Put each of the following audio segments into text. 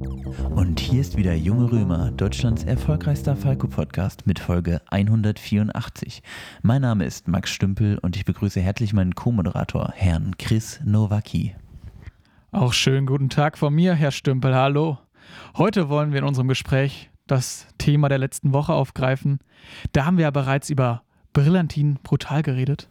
Und hier ist wieder Junge Römer, Deutschlands erfolgreichster Falco-Podcast mit Folge 184. Mein Name ist Max Stümpel und ich begrüße herzlich meinen Co-Moderator, Herrn Chris Nowacki. Auch schönen guten Tag von mir, Herr Stümpel. Hallo. Heute wollen wir in unserem Gespräch das Thema der letzten Woche aufgreifen. Da haben wir ja bereits über Brillantin brutal geredet.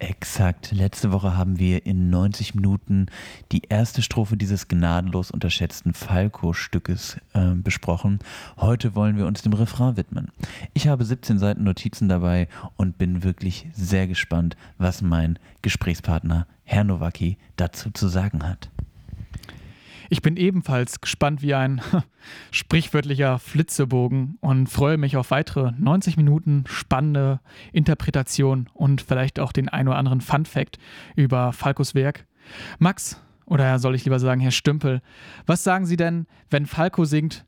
Exakt. Letzte Woche haben wir in 90 Minuten die erste Strophe dieses gnadenlos unterschätzten Falco-Stückes äh, besprochen. Heute wollen wir uns dem Refrain widmen. Ich habe 17 Seiten Notizen dabei und bin wirklich sehr gespannt, was mein Gesprächspartner Herr Nowacki dazu zu sagen hat. Ich bin ebenfalls gespannt wie ein sprichwörtlicher Flitzebogen und freue mich auf weitere 90 Minuten spannende Interpretation und vielleicht auch den ein oder anderen Fun Fact über Falkos Werk. Max, oder soll ich lieber sagen Herr Stümpel, was sagen Sie denn, wenn Falco singt,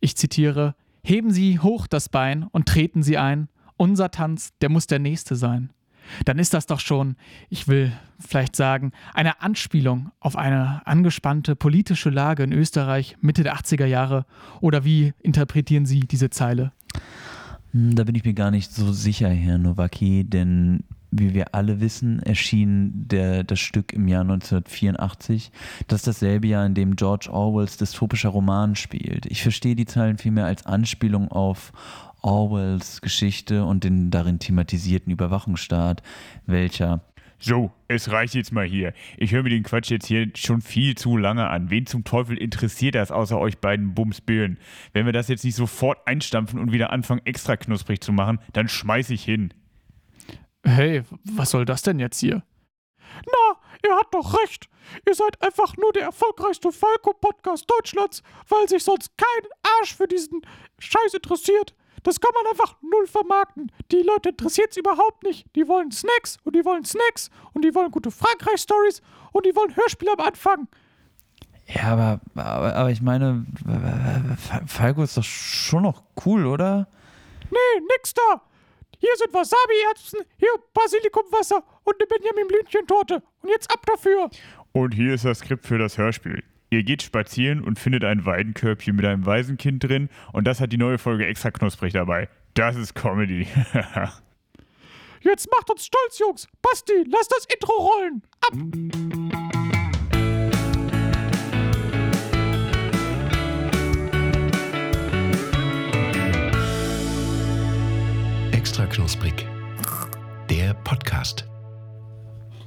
ich zitiere, heben Sie hoch das Bein und treten Sie ein, unser Tanz, der muss der nächste sein dann ist das doch schon, ich will vielleicht sagen, eine Anspielung auf eine angespannte politische Lage in Österreich Mitte der 80er Jahre. Oder wie interpretieren Sie diese Zeile? Hm, da bin ich mir gar nicht so sicher, Herr Nowacki, denn wie wir alle wissen, erschien der, das Stück im Jahr 1984. Das ist dasselbe Jahr, in dem George Orwells dystopischer Roman spielt. Ich verstehe die Zeilen vielmehr als Anspielung auf Orwells Geschichte und den darin thematisierten Überwachungsstaat, welcher so, es reicht jetzt mal hier. Ich höre mir den Quatsch jetzt hier schon viel zu lange an. Wen zum Teufel interessiert das außer euch beiden Bumsbirnen? Wenn wir das jetzt nicht sofort einstampfen und wieder anfangen, extra knusprig zu machen, dann schmeiß ich hin. Hey, was soll das denn jetzt hier? Na, ihr habt doch recht. Ihr seid einfach nur der erfolgreichste Falco-Podcast Deutschlands, weil sich sonst kein Arsch für diesen Scheiß interessiert. Das kann man einfach null vermarkten. Die Leute interessiert es überhaupt nicht. Die wollen Snacks und die wollen Snacks und die wollen gute Frankreich-Stories und die wollen Hörspiele am Anfang. Ja, aber, aber, aber ich meine, Falco ist doch schon noch cool, oder? Nee, nix da. Hier sind Wasabi-Erbsen, hier Basilikumwasser und eine Benjamin-Blümchen-Torte. Und jetzt ab dafür. Und hier ist das Skript für das Hörspiel. Ihr geht spazieren und findet ein Weidenkörbchen mit einem Waisenkind drin und das hat die neue Folge extra knusprig dabei. Das ist Comedy. Jetzt macht uns stolz, Jungs. Basti, lass das Intro rollen. Ab! Extra knusprig. Der Podcast.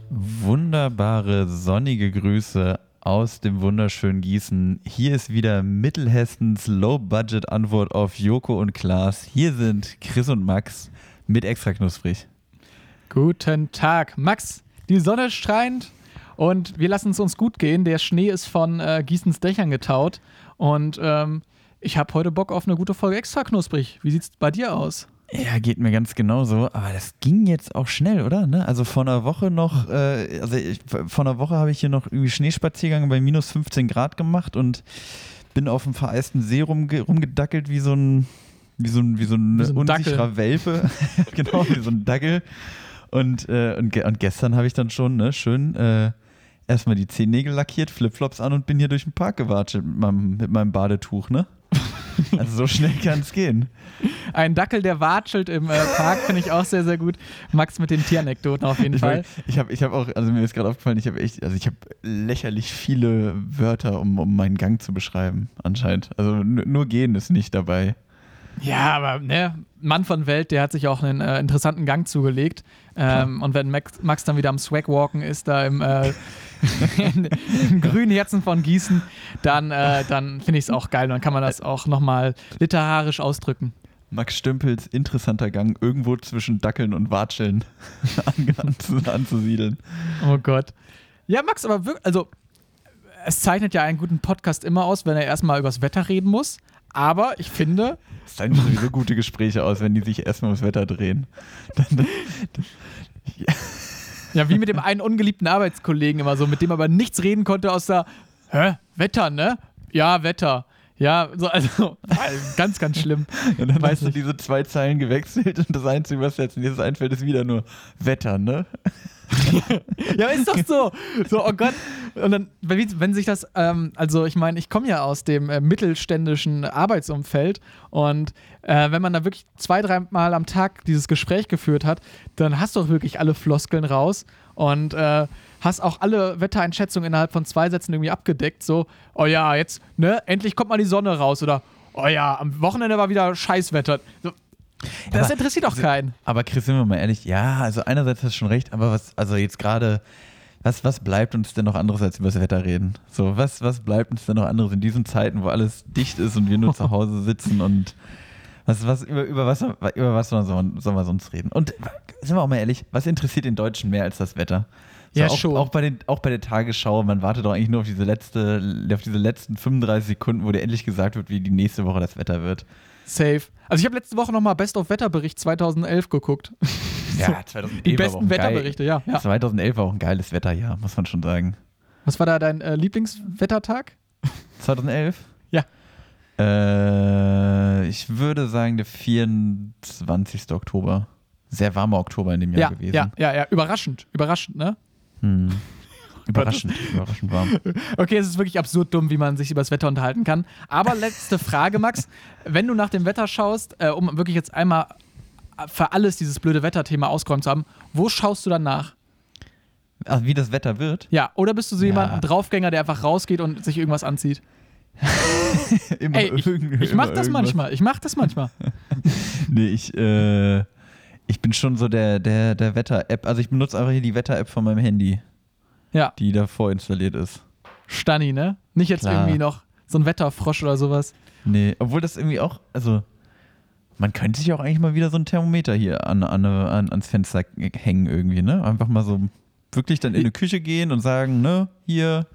Wunderbare sonnige Grüße aus dem wunderschönen Gießen. Hier ist wieder Mittelhessens Low-Budget-Antwort auf Joko und Klaas. Hier sind Chris und Max mit extra knusprig. Guten Tag, Max. Die Sonne scheint und wir lassen es uns gut gehen. Der Schnee ist von äh, Gießens Dächern getaut und ähm, ich habe heute Bock auf eine gute Folge extra knusprig. Wie sieht es bei dir aus? Ja, geht mir ganz genauso. Aber das ging jetzt auch schnell, oder? Ne? Also vor einer Woche noch, äh, also ich, vor einer Woche habe ich hier noch irgendwie Schneespaziergang bei minus 15 Grad gemacht und bin auf dem vereisten See rumge rumgedackelt wie so ein, wie so ein, wie so ein, wie so ein unsicherer Welpe. genau, wie so ein Dackel. Und, äh, und, und gestern habe ich dann schon ne, schön äh, erstmal die Zehennägel lackiert, Flipflops an und bin hier durch den Park gewatscht mit meinem, mit meinem Badetuch, ne? Also so schnell kann es gehen. Ein Dackel, der watschelt im äh, Park, finde ich auch sehr, sehr gut. Max mit den Tieranekdoten auf jeden ich Fall. ich habe ich hab auch, also mir ist gerade aufgefallen, ich habe echt, also ich habe lächerlich viele Wörter, um, um meinen Gang zu beschreiben, anscheinend. Also nur gehen ist nicht dabei. Ja, aber ne, Mann von Welt, der hat sich auch einen äh, interessanten Gang zugelegt. Ähm, und wenn Max, Max, dann wieder am Swagwalken ist, da im, äh, im grünen Herzen von Gießen, dann, äh, dann finde ich es auch geil. Dann kann man das auch nochmal literarisch ausdrücken. Max Stümpels interessanter Gang irgendwo zwischen Dackeln und Watscheln anzusiedeln. Oh Gott. Ja, Max, aber wirklich, also es zeichnet ja einen guten Podcast immer aus, wenn er erstmal übers Wetter reden muss. Aber ich finde. Es zeichnen sowieso gute Gespräche aus, wenn die sich erstmal ums Wetter drehen. Dann, dann, ja. ja, wie mit dem einen ungeliebten Arbeitskollegen immer so, mit dem aber nichts reden konnte, außer, hä, Wetter, ne? Ja, Wetter. Ja, so, also ganz, ganz schlimm. Und dann weißt du diese zwei Zeilen gewechselt und das Einzige, was jetzt in dieses einfällt, ist wieder nur Wetter, ne? ja, ist doch so. So, oh Gott. Und dann, wenn wenn sich das, ähm, also ich meine, ich komme ja aus dem äh, mittelständischen Arbeitsumfeld und äh, wenn man da wirklich zwei, dreimal am Tag dieses Gespräch geführt hat, dann hast du auch wirklich alle Floskeln raus und äh, hast auch alle Wettereinschätzungen innerhalb von zwei Sätzen irgendwie abgedeckt. So, oh ja, jetzt, ne, endlich kommt mal die Sonne raus oder, oh ja, am Wochenende war wieder Scheißwetter. So, das Aber- interessiert doch keinen. Aber Chris, sind wir mal ehrlich, ja, also einerseits hast du schon recht, aber was, also jetzt gerade, was, was bleibt uns denn noch anderes als über das Wetter reden? So, was, was bleibt uns denn noch anderes in diesen Zeiten, wo alles dicht ist und wir nur zu Hause sitzen und was, was, über, über was, über was sollen sollen wir sonst reden? Und sind wir auch mal ehrlich, was interessiert den Deutschen mehr als das Wetter? So, Ja, auch, schon. Auch bei, den, auch bei der Tagesschau, man wartet doch eigentlich nur auf diese, letzte, auf diese letzten 35 Sekunden, wo dir endlich gesagt wird, wie die nächste Woche das Wetter wird. Safe. Also ich habe letzte Woche nochmal Best of Wetterbericht 2011 geguckt. Ja, 2011 Die war besten auch ein geil- Wetterberichte, ja. ja. 2011 war auch ein geiles Wetterjahr, muss man schon sagen. Was war da dein äh, Lieblingswettertag? 2011? Ja. Äh, ich würde sagen, der 24. Oktober. Sehr warmer Oktober in dem Jahr Ja, gewesen. ja, ja, ja. Überraschend. Überraschend, ne? Hm. Überraschend, überraschend warm. Okay, es ist wirklich absurd dumm, wie man sich über das Wetter unterhalten kann. Aber letzte Frage, Max. Wenn du nach dem Wetter schaust, äh, um wirklich jetzt einmal für alles dieses blöde Wetterthema ausgeräumt zu haben, wo schaust du dann nach? Ach, wie das Wetter wird? Ja, oder bist du so jemand, Ja. ein Draufgänger, der einfach rausgeht und sich irgendwas anzieht? Immer Ey, ich, ich mach das manchmal. Ich mach das manchmal. Nee, ich, äh, ich bin schon so der, der, der Wetter-App. Also ich benutze einfach hier die Wetter-App von meinem Handy, Ja, die da vorinstalliert ist. Stani, ne? Nicht jetzt Klar. irgendwie noch so ein Wetterfrosch oder sowas. Nee, obwohl das irgendwie auch, also man könnte sich auch eigentlich mal wieder so ein Thermometer hier an, an, an, ans Fenster hängen irgendwie, ne? Einfach mal so wirklich dann in die Küche gehen und sagen, ne, hier,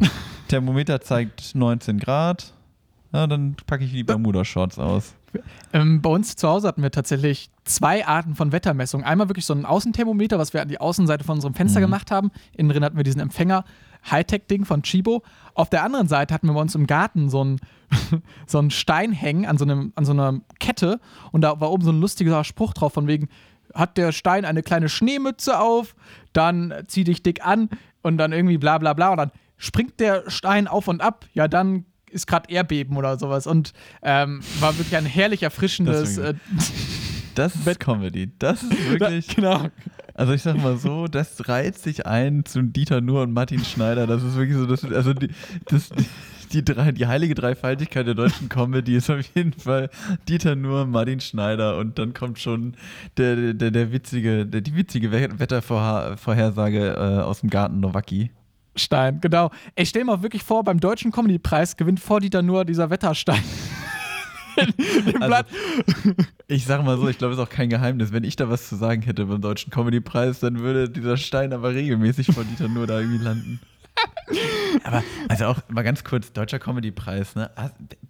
Thermometer zeigt 19 Grad. Ja, dann packe ich die Bermuda-Shorts aus. Ähm, bei uns zu Hause hatten wir tatsächlich zwei Arten von Wettermessung. Einmal wirklich so ein Außenthermometer, was wir an die Außenseite von unserem Fenster Mhm. gemacht haben. Innen drin hatten wir diesen Empfänger, Hightech-Ding von Chibo. Auf der anderen Seite hatten wir bei uns im Garten so einen so einen Stein hängen an so, einem, an so einer Kette und da war oben so ein lustiger Spruch drauf von wegen, hat der Stein eine kleine Schneemütze auf, dann zieh dich dick an und dann irgendwie bla bla bla und dann springt der Stein auf und ab, ja dann ist gerade Erdbeben oder sowas und ähm, war wirklich ein herrlich erfrischendes Das ist Comedy. Das ist wirklich. genau. Also ich sag mal so, das reizt sich ein zu Dieter Nuhr und Martin Schneider. Das ist wirklich so, das, also die, das, die, drei, die heilige Dreifaltigkeit der deutschen Comedy ist auf jeden Fall Dieter Nuhr, Martin Schneider und dann kommt schon der, der, der witzige, der, die witzige We- Wettervorhersage äh, aus dem Garten Nowacki. Stein, genau. Ey, stell dir mal wirklich vor, beim Deutschen Comedy-Preis gewinnt vor Dieter nur dieser Wetterstein. Im Also, ich sag mal so, ich glaube, es ist auch kein Geheimnis. Wenn ich da was zu sagen hätte beim Deutschen Comedy-Preis, dann würde dieser Stein aber regelmäßig vor Dieter Nuhr da irgendwie landen. Aber, also auch mal ganz kurz, Deutscher Comedy-Preis, ne?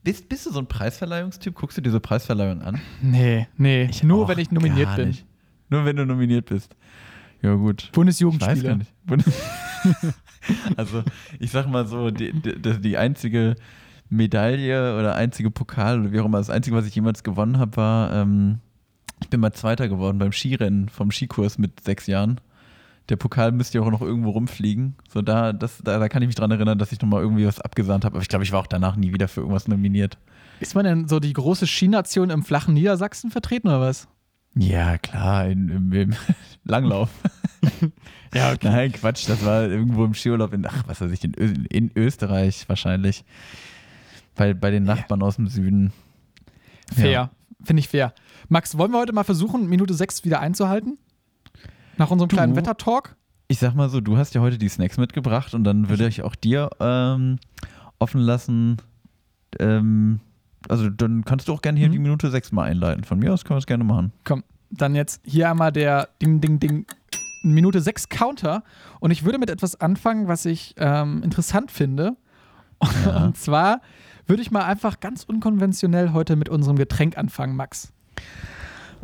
Bist, bist du so ein Preisverleihungstyp? Guckst du diese Preisverleihung an? Nee, nee. nur auch wenn ich nominiert bin. nicht. Nur wenn du nominiert bist. Ja, gut. Ich weiß Bundesjugendspiele. gar nicht. Also, ich sag mal so, die, die, die einzige Medaille oder einzige Pokal oder wie auch immer, das einzige, was ich jemals gewonnen habe, war, ähm, ich bin mal Zweiter geworden beim Skirennen vom Skikurs mit sechs Jahren. Der Pokal müsste ja auch noch irgendwo rumfliegen. So, da, das, da, da kann ich mich dran erinnern, dass ich nochmal irgendwie was abgesahnt habe. Aber ich glaube, ich war auch danach nie wieder für irgendwas nominiert. Ist man denn so die große Skination im flachen Niedersachsen vertreten oder was? Ja, klar, in, im, im Langlauf. Ja, Nein, Quatsch, das war irgendwo im Skiurlaub in, ach, was weiß ich, in, Ö in Österreich wahrscheinlich. Bei, bei den Nachbarn aus dem Süden. Fair. Ja. Finde ich fair. Max, wollen wir heute mal versuchen, Minute 6 wieder einzuhalten? Nach unserem Du. kleinen Wettertalk? Ich sag mal so, du hast ja heute die Snacks mitgebracht und dann würde ich auch dir ähm, offen lassen. Ähm, also dann kannst du auch gerne hier Mhm. die Minute 6 mal einleiten. Von mir aus können wir es gerne machen. Komm, dann jetzt hier einmal der Ding, Ding, Ding. Minute 6 Counter. Und ich würde mit etwas anfangen, was ich ähm, interessant finde. Ja. Und zwar würde ich mal einfach ganz unkonventionell heute mit unserem Getränk anfangen, Max.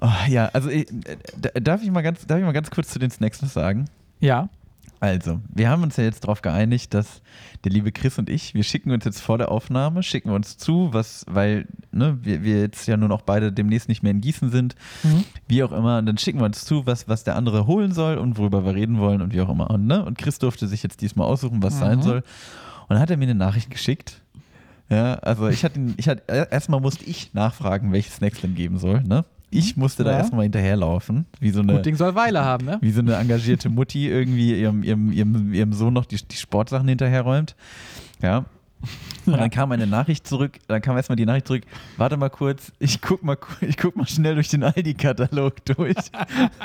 Oh, ja, also ich, äh, darf, ich mal ganz, darf ich mal ganz kurz zu den Snacks was sagen? Ja. Also, wir haben uns ja jetzt darauf geeinigt, dass der liebe Chris und ich, wir schicken uns jetzt vor der Aufnahme, schicken wir uns zu, was, weil ne, wir, wir jetzt ja nun auch beide demnächst nicht mehr in Gießen sind, Mhm. wie auch immer, und dann schicken wir uns zu, was, was der andere holen soll und worüber wir reden wollen und wie auch immer. Und, ne? und Chris durfte sich jetzt diesmal aussuchen, was sein Mhm. soll. Und dann hat er mir eine Nachricht geschickt. Ja, also ich hatte, ich hatte, erstmal musste ich nachfragen, welche Snacks denn geben soll. Ne? Ich musste da Ja. erstmal hinterherlaufen, wie so eine Gut Ding soll Weile haben, ne? wie so eine engagierte Mutti irgendwie ihrem, ihrem, ihrem, ihrem Sohn noch die, die Sportsachen hinterherräumt. Ja. Und dann kam eine Nachricht zurück, dann kam erstmal die Nachricht zurück, warte mal kurz, ich guck mal, ich guck mal schnell durch den Aldi-Katalog durch.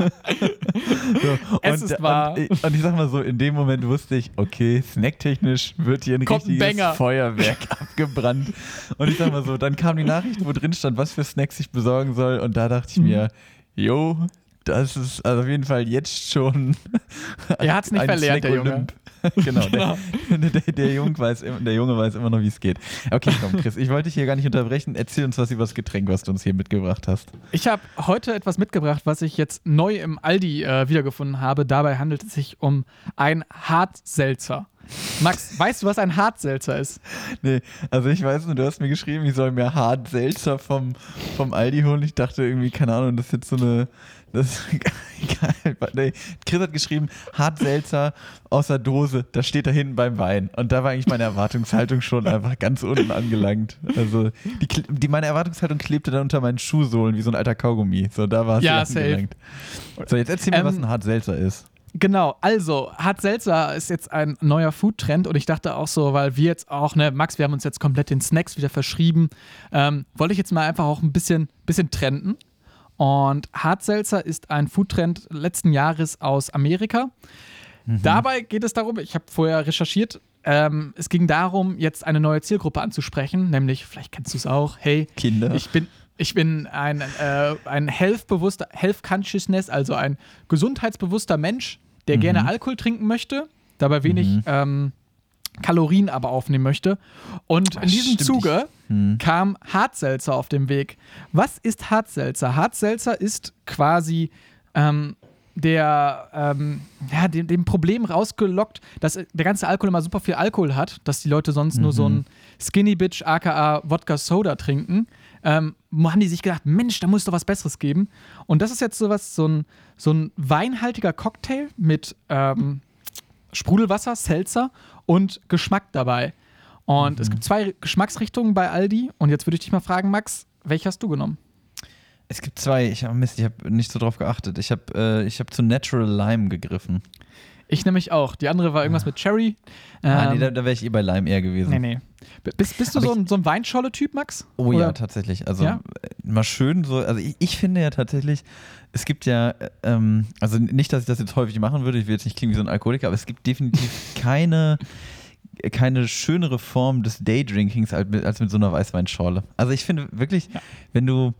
so, Es ist wahr. Und, ich- und ich sag mal so, in dem Moment wusste ich, okay, snacktechnisch wird hier ein Kommt ein richtiges Banger. Feuerwerk abgebrannt. Und ich sag mal so, dann kam die Nachricht, wo drin stand, was für Snacks ich besorgen soll. Und da dachte ich Mhm. mir, jo, das ist also auf jeden Fall jetzt schon. Er hat's nicht ein verlernt, der Junge. Olymp. genau, Der, der, der, Junge weiß, der Junge weiß immer noch, wie es geht. Okay, komm, Chris, ich wollte dich hier gar nicht unterbrechen. Erzähl uns was über das Getränk, was du uns hier mitgebracht hast. Ich habe heute etwas mitgebracht, was ich jetzt neu im Aldi äh, wiedergefunden habe. Dabei handelt es sich um ein Hartselzer. Max, weißt du, was ein Hartselzer ist? Nee, also ich weiß nur, du hast mir geschrieben, ich soll mir hart Seltzer vom, vom Aldi holen. Ich dachte irgendwie, keine Ahnung, das ist jetzt so eine. Das egal. Nee, Chris hat geschrieben, hart Seltzer aus der Dose, das steht da hinten beim Wein. Und da war eigentlich meine Erwartungshaltung schon einfach ganz unten angelangt. Also die, die, meine Erwartungshaltung klebte dann unter meinen Schuhsohlen wie so ein alter Kaugummi. So, da war es Ja, angelangt. So, jetzt erzähl mir, Ähm, was ein hart Seltzer ist. Genau, also Hartselzer ist jetzt ein neuer Foodtrend und ich dachte auch so, weil wir jetzt auch, ne, Max, wir haben uns jetzt komplett den Snacks wieder verschrieben, ähm, wollte ich jetzt mal einfach auch ein bisschen, bisschen trenden. Und Hartselzer ist ein Foodtrend letzten Jahres aus Amerika. Dabei geht es darum, ich habe vorher recherchiert, ähm, es ging darum, jetzt eine neue Zielgruppe anzusprechen, nämlich, vielleicht kennst du es auch, hey, Kinder. ich bin, ich bin ein, äh, ein health-bewusster, health-consciousness, also ein gesundheitsbewusster Mensch, der gerne Alkohol trinken möchte, dabei wenig ähm, Kalorien aber aufnehmen möchte. Und in diesem stimmt, Zuge kam Hartselzer auf den Weg. Was ist Hartselzer? Hartselzer ist quasi ähm, der, ähm, ja, dem, dem Problem rausgelockt, dass der ganze Alkohol immer super viel Alkohol hat, dass die Leute sonst nur so ein Skinny Bitch aka Wodka Soda trinken. Ähm, haben die sich gedacht, Mensch, da muss es doch was Besseres geben. Und das ist jetzt sowas, so ein, so ein weinhaltiger Cocktail mit ähm, Sprudelwasser, Seltzer und Geschmack dabei. Und es gibt zwei Geschmacksrichtungen bei Aldi. Und jetzt würde ich dich mal fragen, Max, welche hast du genommen? Es gibt zwei, ich habe Mist, ich habe nicht so drauf geachtet. Ich habe äh, ich hab zu Natural Lime gegriffen. Ich nämlich auch. Die andere war irgendwas mit Cherry. ah, nee, Ähm, da, da wäre ich eh bei Lime eher gewesen. nee, nee. Bist, bist du Aber so ein, so ein Weinscholle-Typ, Max? Oh ja, Oder- tatsächlich. Also Ja? äh, mal schön so, also ich, ich finde ja tatsächlich, es gibt ja, äh, ähm, also nicht, dass ich das jetzt häufig machen würde, ich will jetzt nicht klingen wie so ein Alkoholiker, aber es gibt definitiv keine, keine schönere Form des Daydrinkings als mit, als mit so einer Weißweinschorle. Also ich finde wirklich, wenn du,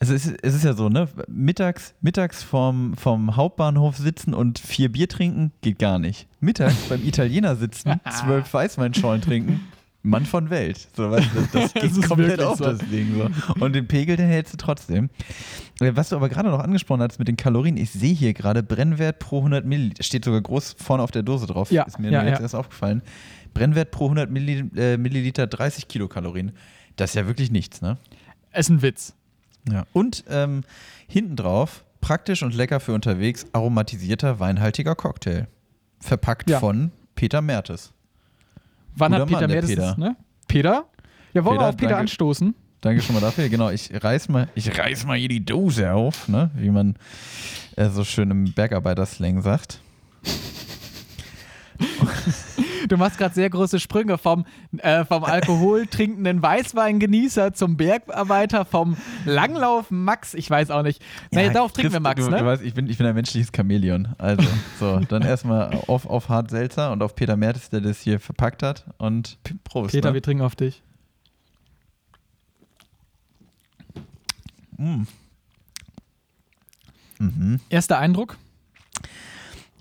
also es ist, es ist ja so, ne? Mittags, mittags vorm, vom Hauptbahnhof sitzen und vier Bier trinken, geht gar nicht. Mittags beim Italiener sitzen, zwölf Weißweinschorlen trinken, Mann von Welt. So, weißt du, das, das geht ist komplett auf so. das Ding. So. Und den Pegel, den hältst du trotzdem. Äh, Was du aber gerade noch angesprochen hast mit den Kalorien, ich sehe hier gerade Brennwert pro 100 Milliliter, steht sogar groß vorne auf der Dose drauf, Ja, ist mir ja, jetzt ja. erst aufgefallen. Brennwert pro 100 Milli äh, Milliliter 30 Kilokalorien. Das ist ja wirklich nichts, ne? Ist ein Witz. Ja. Und ähm, hinten drauf, praktisch und lecker für unterwegs, aromatisierter weinhaltiger Cocktail. Verpackt Ja. von Peter Mertes. Wann Guter hat Peter Mann, das Peter. ist, ne? Peter? Ja, wollen wir Peter, auf Peter danke. anstoßen? Danke schon mal dafür. Genau, ich reiß mal, ich reiß mal hier die Dose auf, ne? wie man äh, so schön im Bergarbeiterslang sagt. Du machst gerade sehr große Sprünge vom, äh, vom Alkohol trinkenden Weißweingenießer zum Bergarbeiter, vom Langlaufen Max, ich weiß auch nicht. Naja, darauf trinken wir Max, du, ne? Du weißt, ich bin, ich bin ein menschliches Chamäleon. Also, so, dann erstmal auf, auf Hart Seltzer und auf Peter Mertes, der das hier verpackt hat. Und Prost. Peter, ne? wir trinken auf dich. Mm. Mhm. Erster Eindruck?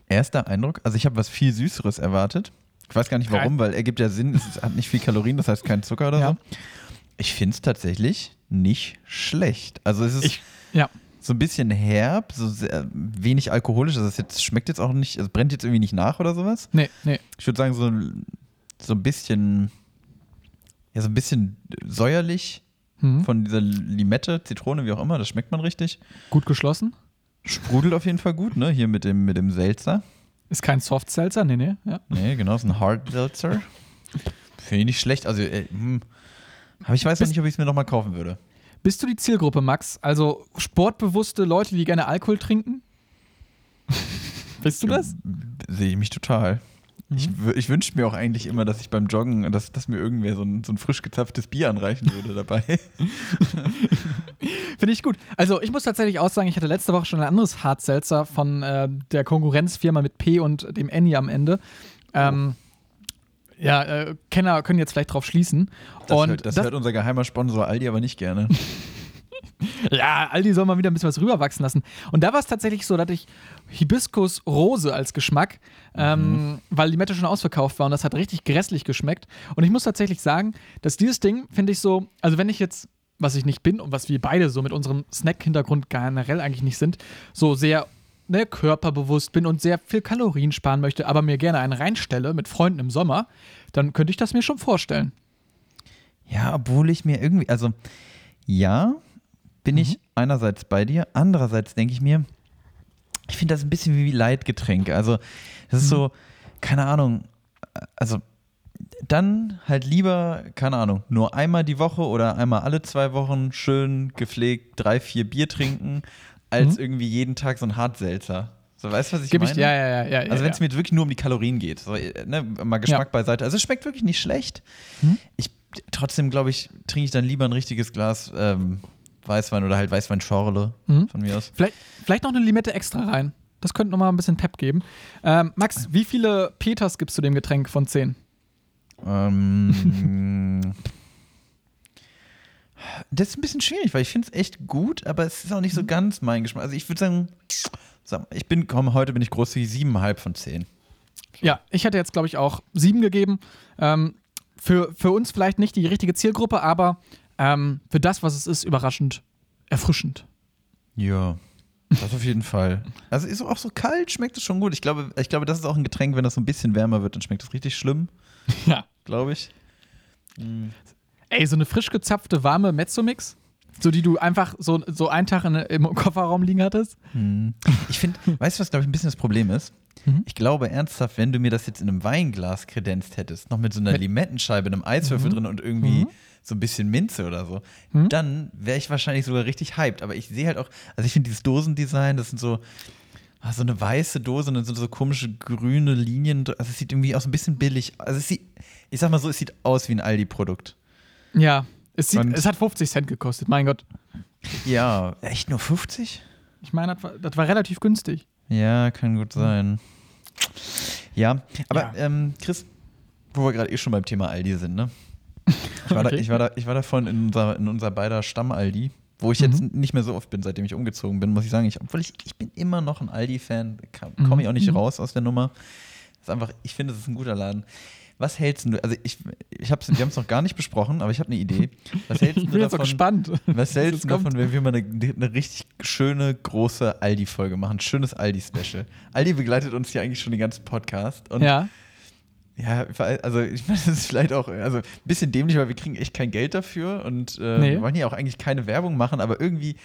Erster Eindruck, also ich habe was viel Süßeres erwartet. Ich weiß gar nicht warum, weil ergibt ja Sinn, es hat nicht viel Kalorien, das heißt kein Zucker oder Ja. so. Ich finde es tatsächlich nicht schlecht. Also es ist, Ich- Ja. so ein bisschen herb, so sehr, wenig alkoholisch. Also das jetzt, schmeckt jetzt auch nicht, es brennt jetzt irgendwie nicht nach oder sowas. Nee, nee. Ich würde sagen, so, so ein bisschen, ja, so ein bisschen säuerlich Hm. von dieser Limette, Zitrone, wie auch immer, das schmeckt man richtig. Gut geschlossen. Sprudelt auf jeden Fall gut, ne? Hier mit dem, mit dem Seltzer. Ist kein Soft Seltzer, nee, nee. Ja. Nee, genau, ist ein Hard Seltzer. Finde ich nicht schlecht. Also, äh, hm. aber ich weiß noch nicht, ob ich es mir nochmal kaufen würde. Bist du die Zielgruppe, Max? Also sportbewusste Leute, die gerne Alkohol trinken? Bist du das? Sehe ich mich total. Ich, wü- ich wünsche mir auch eigentlich immer, dass ich beim Joggen, dass, dass mir irgendwer so ein, so ein frisch gezapftes Bier anreichen würde dabei. Finde ich gut. Also ich muss tatsächlich auch sagen, ich hatte letzte Woche schon ein anderes Hard Seltzer von äh, der Konkurrenzfirma mit P und dem Annie am Ende. Ähm, ja, äh, Kenner können jetzt vielleicht drauf schließen. Das, und hört, das, hört unser geheimer Sponsor Aldi aber nicht gerne. Ja, Aldi soll mal wieder ein bisschen was rüberwachsen lassen. Und da war es tatsächlich so, dass ich Hibiskus Rose als Geschmack, ähm, weil die Mette schon ausverkauft war und das hat richtig grässlich geschmeckt. Und ich muss tatsächlich sagen, dass dieses Ding, finde ich so, also wenn ich jetzt, was ich nicht bin und was wir beide so mit unserem Snack-Hintergrund generell eigentlich nicht sind, so sehr ne, körperbewusst bin und sehr viel Kalorien sparen möchte, aber mir gerne einen reinstelle mit Freunden im Sommer, dann könnte ich das mir schon vorstellen. Ja, obwohl ich mir irgendwie, also ja, bin ich einerseits bei dir, andererseits denke ich mir, ich finde das ein bisschen wie Leitgetränk. Also, das ist so, keine Ahnung, also dann halt lieber, keine Ahnung, nur einmal die Woche oder einmal alle zwei Wochen schön gepflegt drei, vier Bier trinken, als irgendwie jeden Tag so ein Hartselzer. So, weißt du, was ich Gib meine? ich, ja, ja, ja. ja Also wenn ja. es mir wirklich nur um die Kalorien geht, so, äh, ne, mal Geschmack Ja. beiseite. Also es schmeckt wirklich nicht schlecht. Hm? Ich trotzdem glaube ich, trinke ich dann lieber ein richtiges Glas ähm, Weißwein oder halt Weißwein-Schorle Mhm. von mir aus. Vielleicht, vielleicht noch eine Limette extra rein. Das könnte nochmal ein bisschen Pep geben. Ähm, Max, wie viele Peters gibst du dem Getränk von 10? Ähm, das ist ein bisschen schwierig, weil ich finde es echt gut, aber es ist auch nicht so ganz mein Geschmack. Also ich würde sagen, sag- ich bin, komm, heute bin ich großzügig siebeneinhalb von zehn. Ja, ich hätte jetzt, glaube ich, auch 7 gegeben. Ähm, für, für uns vielleicht nicht die richtige Zielgruppe, aber ähm, für das, was es ist, überraschend erfrischend. Ja. Das auf jeden Fall. Also ist auch so kalt, schmeckt es schon gut. Ich glaube, ich glaube, das ist auch ein Getränk, wenn das so ein bisschen wärmer wird, dann schmeckt es richtig schlimm, Ja. glaube ich. Ey, so eine frisch gezapfte, warme Mezzomix, so die du einfach so, so einen Tag in, im Kofferraum liegen hattest. Hm. Ich finde, weißt du, was, glaube ich, ein bisschen das Problem ist? Mhm. Ich glaube ernsthaft, wenn du mir das jetzt in einem Weinglas kredenzt hättest, noch mit so einer Mit- Limettenscheibe, einem Eiswürfel drin und irgendwie Mhm. so ein bisschen Minze oder so, Mhm. dann wäre ich wahrscheinlich sogar richtig hyped. Aber ich sehe halt auch, also ich finde dieses Dosendesign, das sind so, ah, so eine weiße Dose und dann sind so komische grüne Linien. Also es sieht irgendwie auch so ein bisschen billig. Also es sieht, ich sag mal so, es sieht aus wie ein Aldi-Produkt. Ja, es, sieht, es hat 50 Cent gekostet, mein Gott. Ja, echt nur 50? Ich meine, das war, das war relativ günstig. Ja, kann gut sein. Ja, aber Ja. Ähm, Chris, wo wir gerade eh schon beim Thema Aldi sind, ne? Ich war, da, Okay. ich war, da, ich war davon in unser, in unser beider Stamm-Aldi, wo ich jetzt nicht mehr so oft bin, seitdem ich umgezogen bin, muss ich sagen. Ich, obwohl ich, ich bin immer noch ein Aldi-Fan, komme ich auch nicht Mhm. raus aus der Nummer. ist einfach, ich finde, es ist ein guter Laden. Was hältst du, also ich, ich hab's, wir haben es noch gar nicht besprochen, aber ich habe eine Idee. Was hältst Ich du bin so davon? gespannt. Was hältst du davon, wenn wir mal eine, eine richtig schöne, große Aldi-Folge machen? Schönes Aldi-Special. Aldi begleitet uns ja eigentlich schon den ganzen Podcast. Ja. ja, also ich meine, das ist vielleicht auch also ein bisschen dämlich, weil wir kriegen echt kein Geld dafür und äh, Nee. wir wollen hier auch eigentlich keine Werbung machen, aber irgendwie,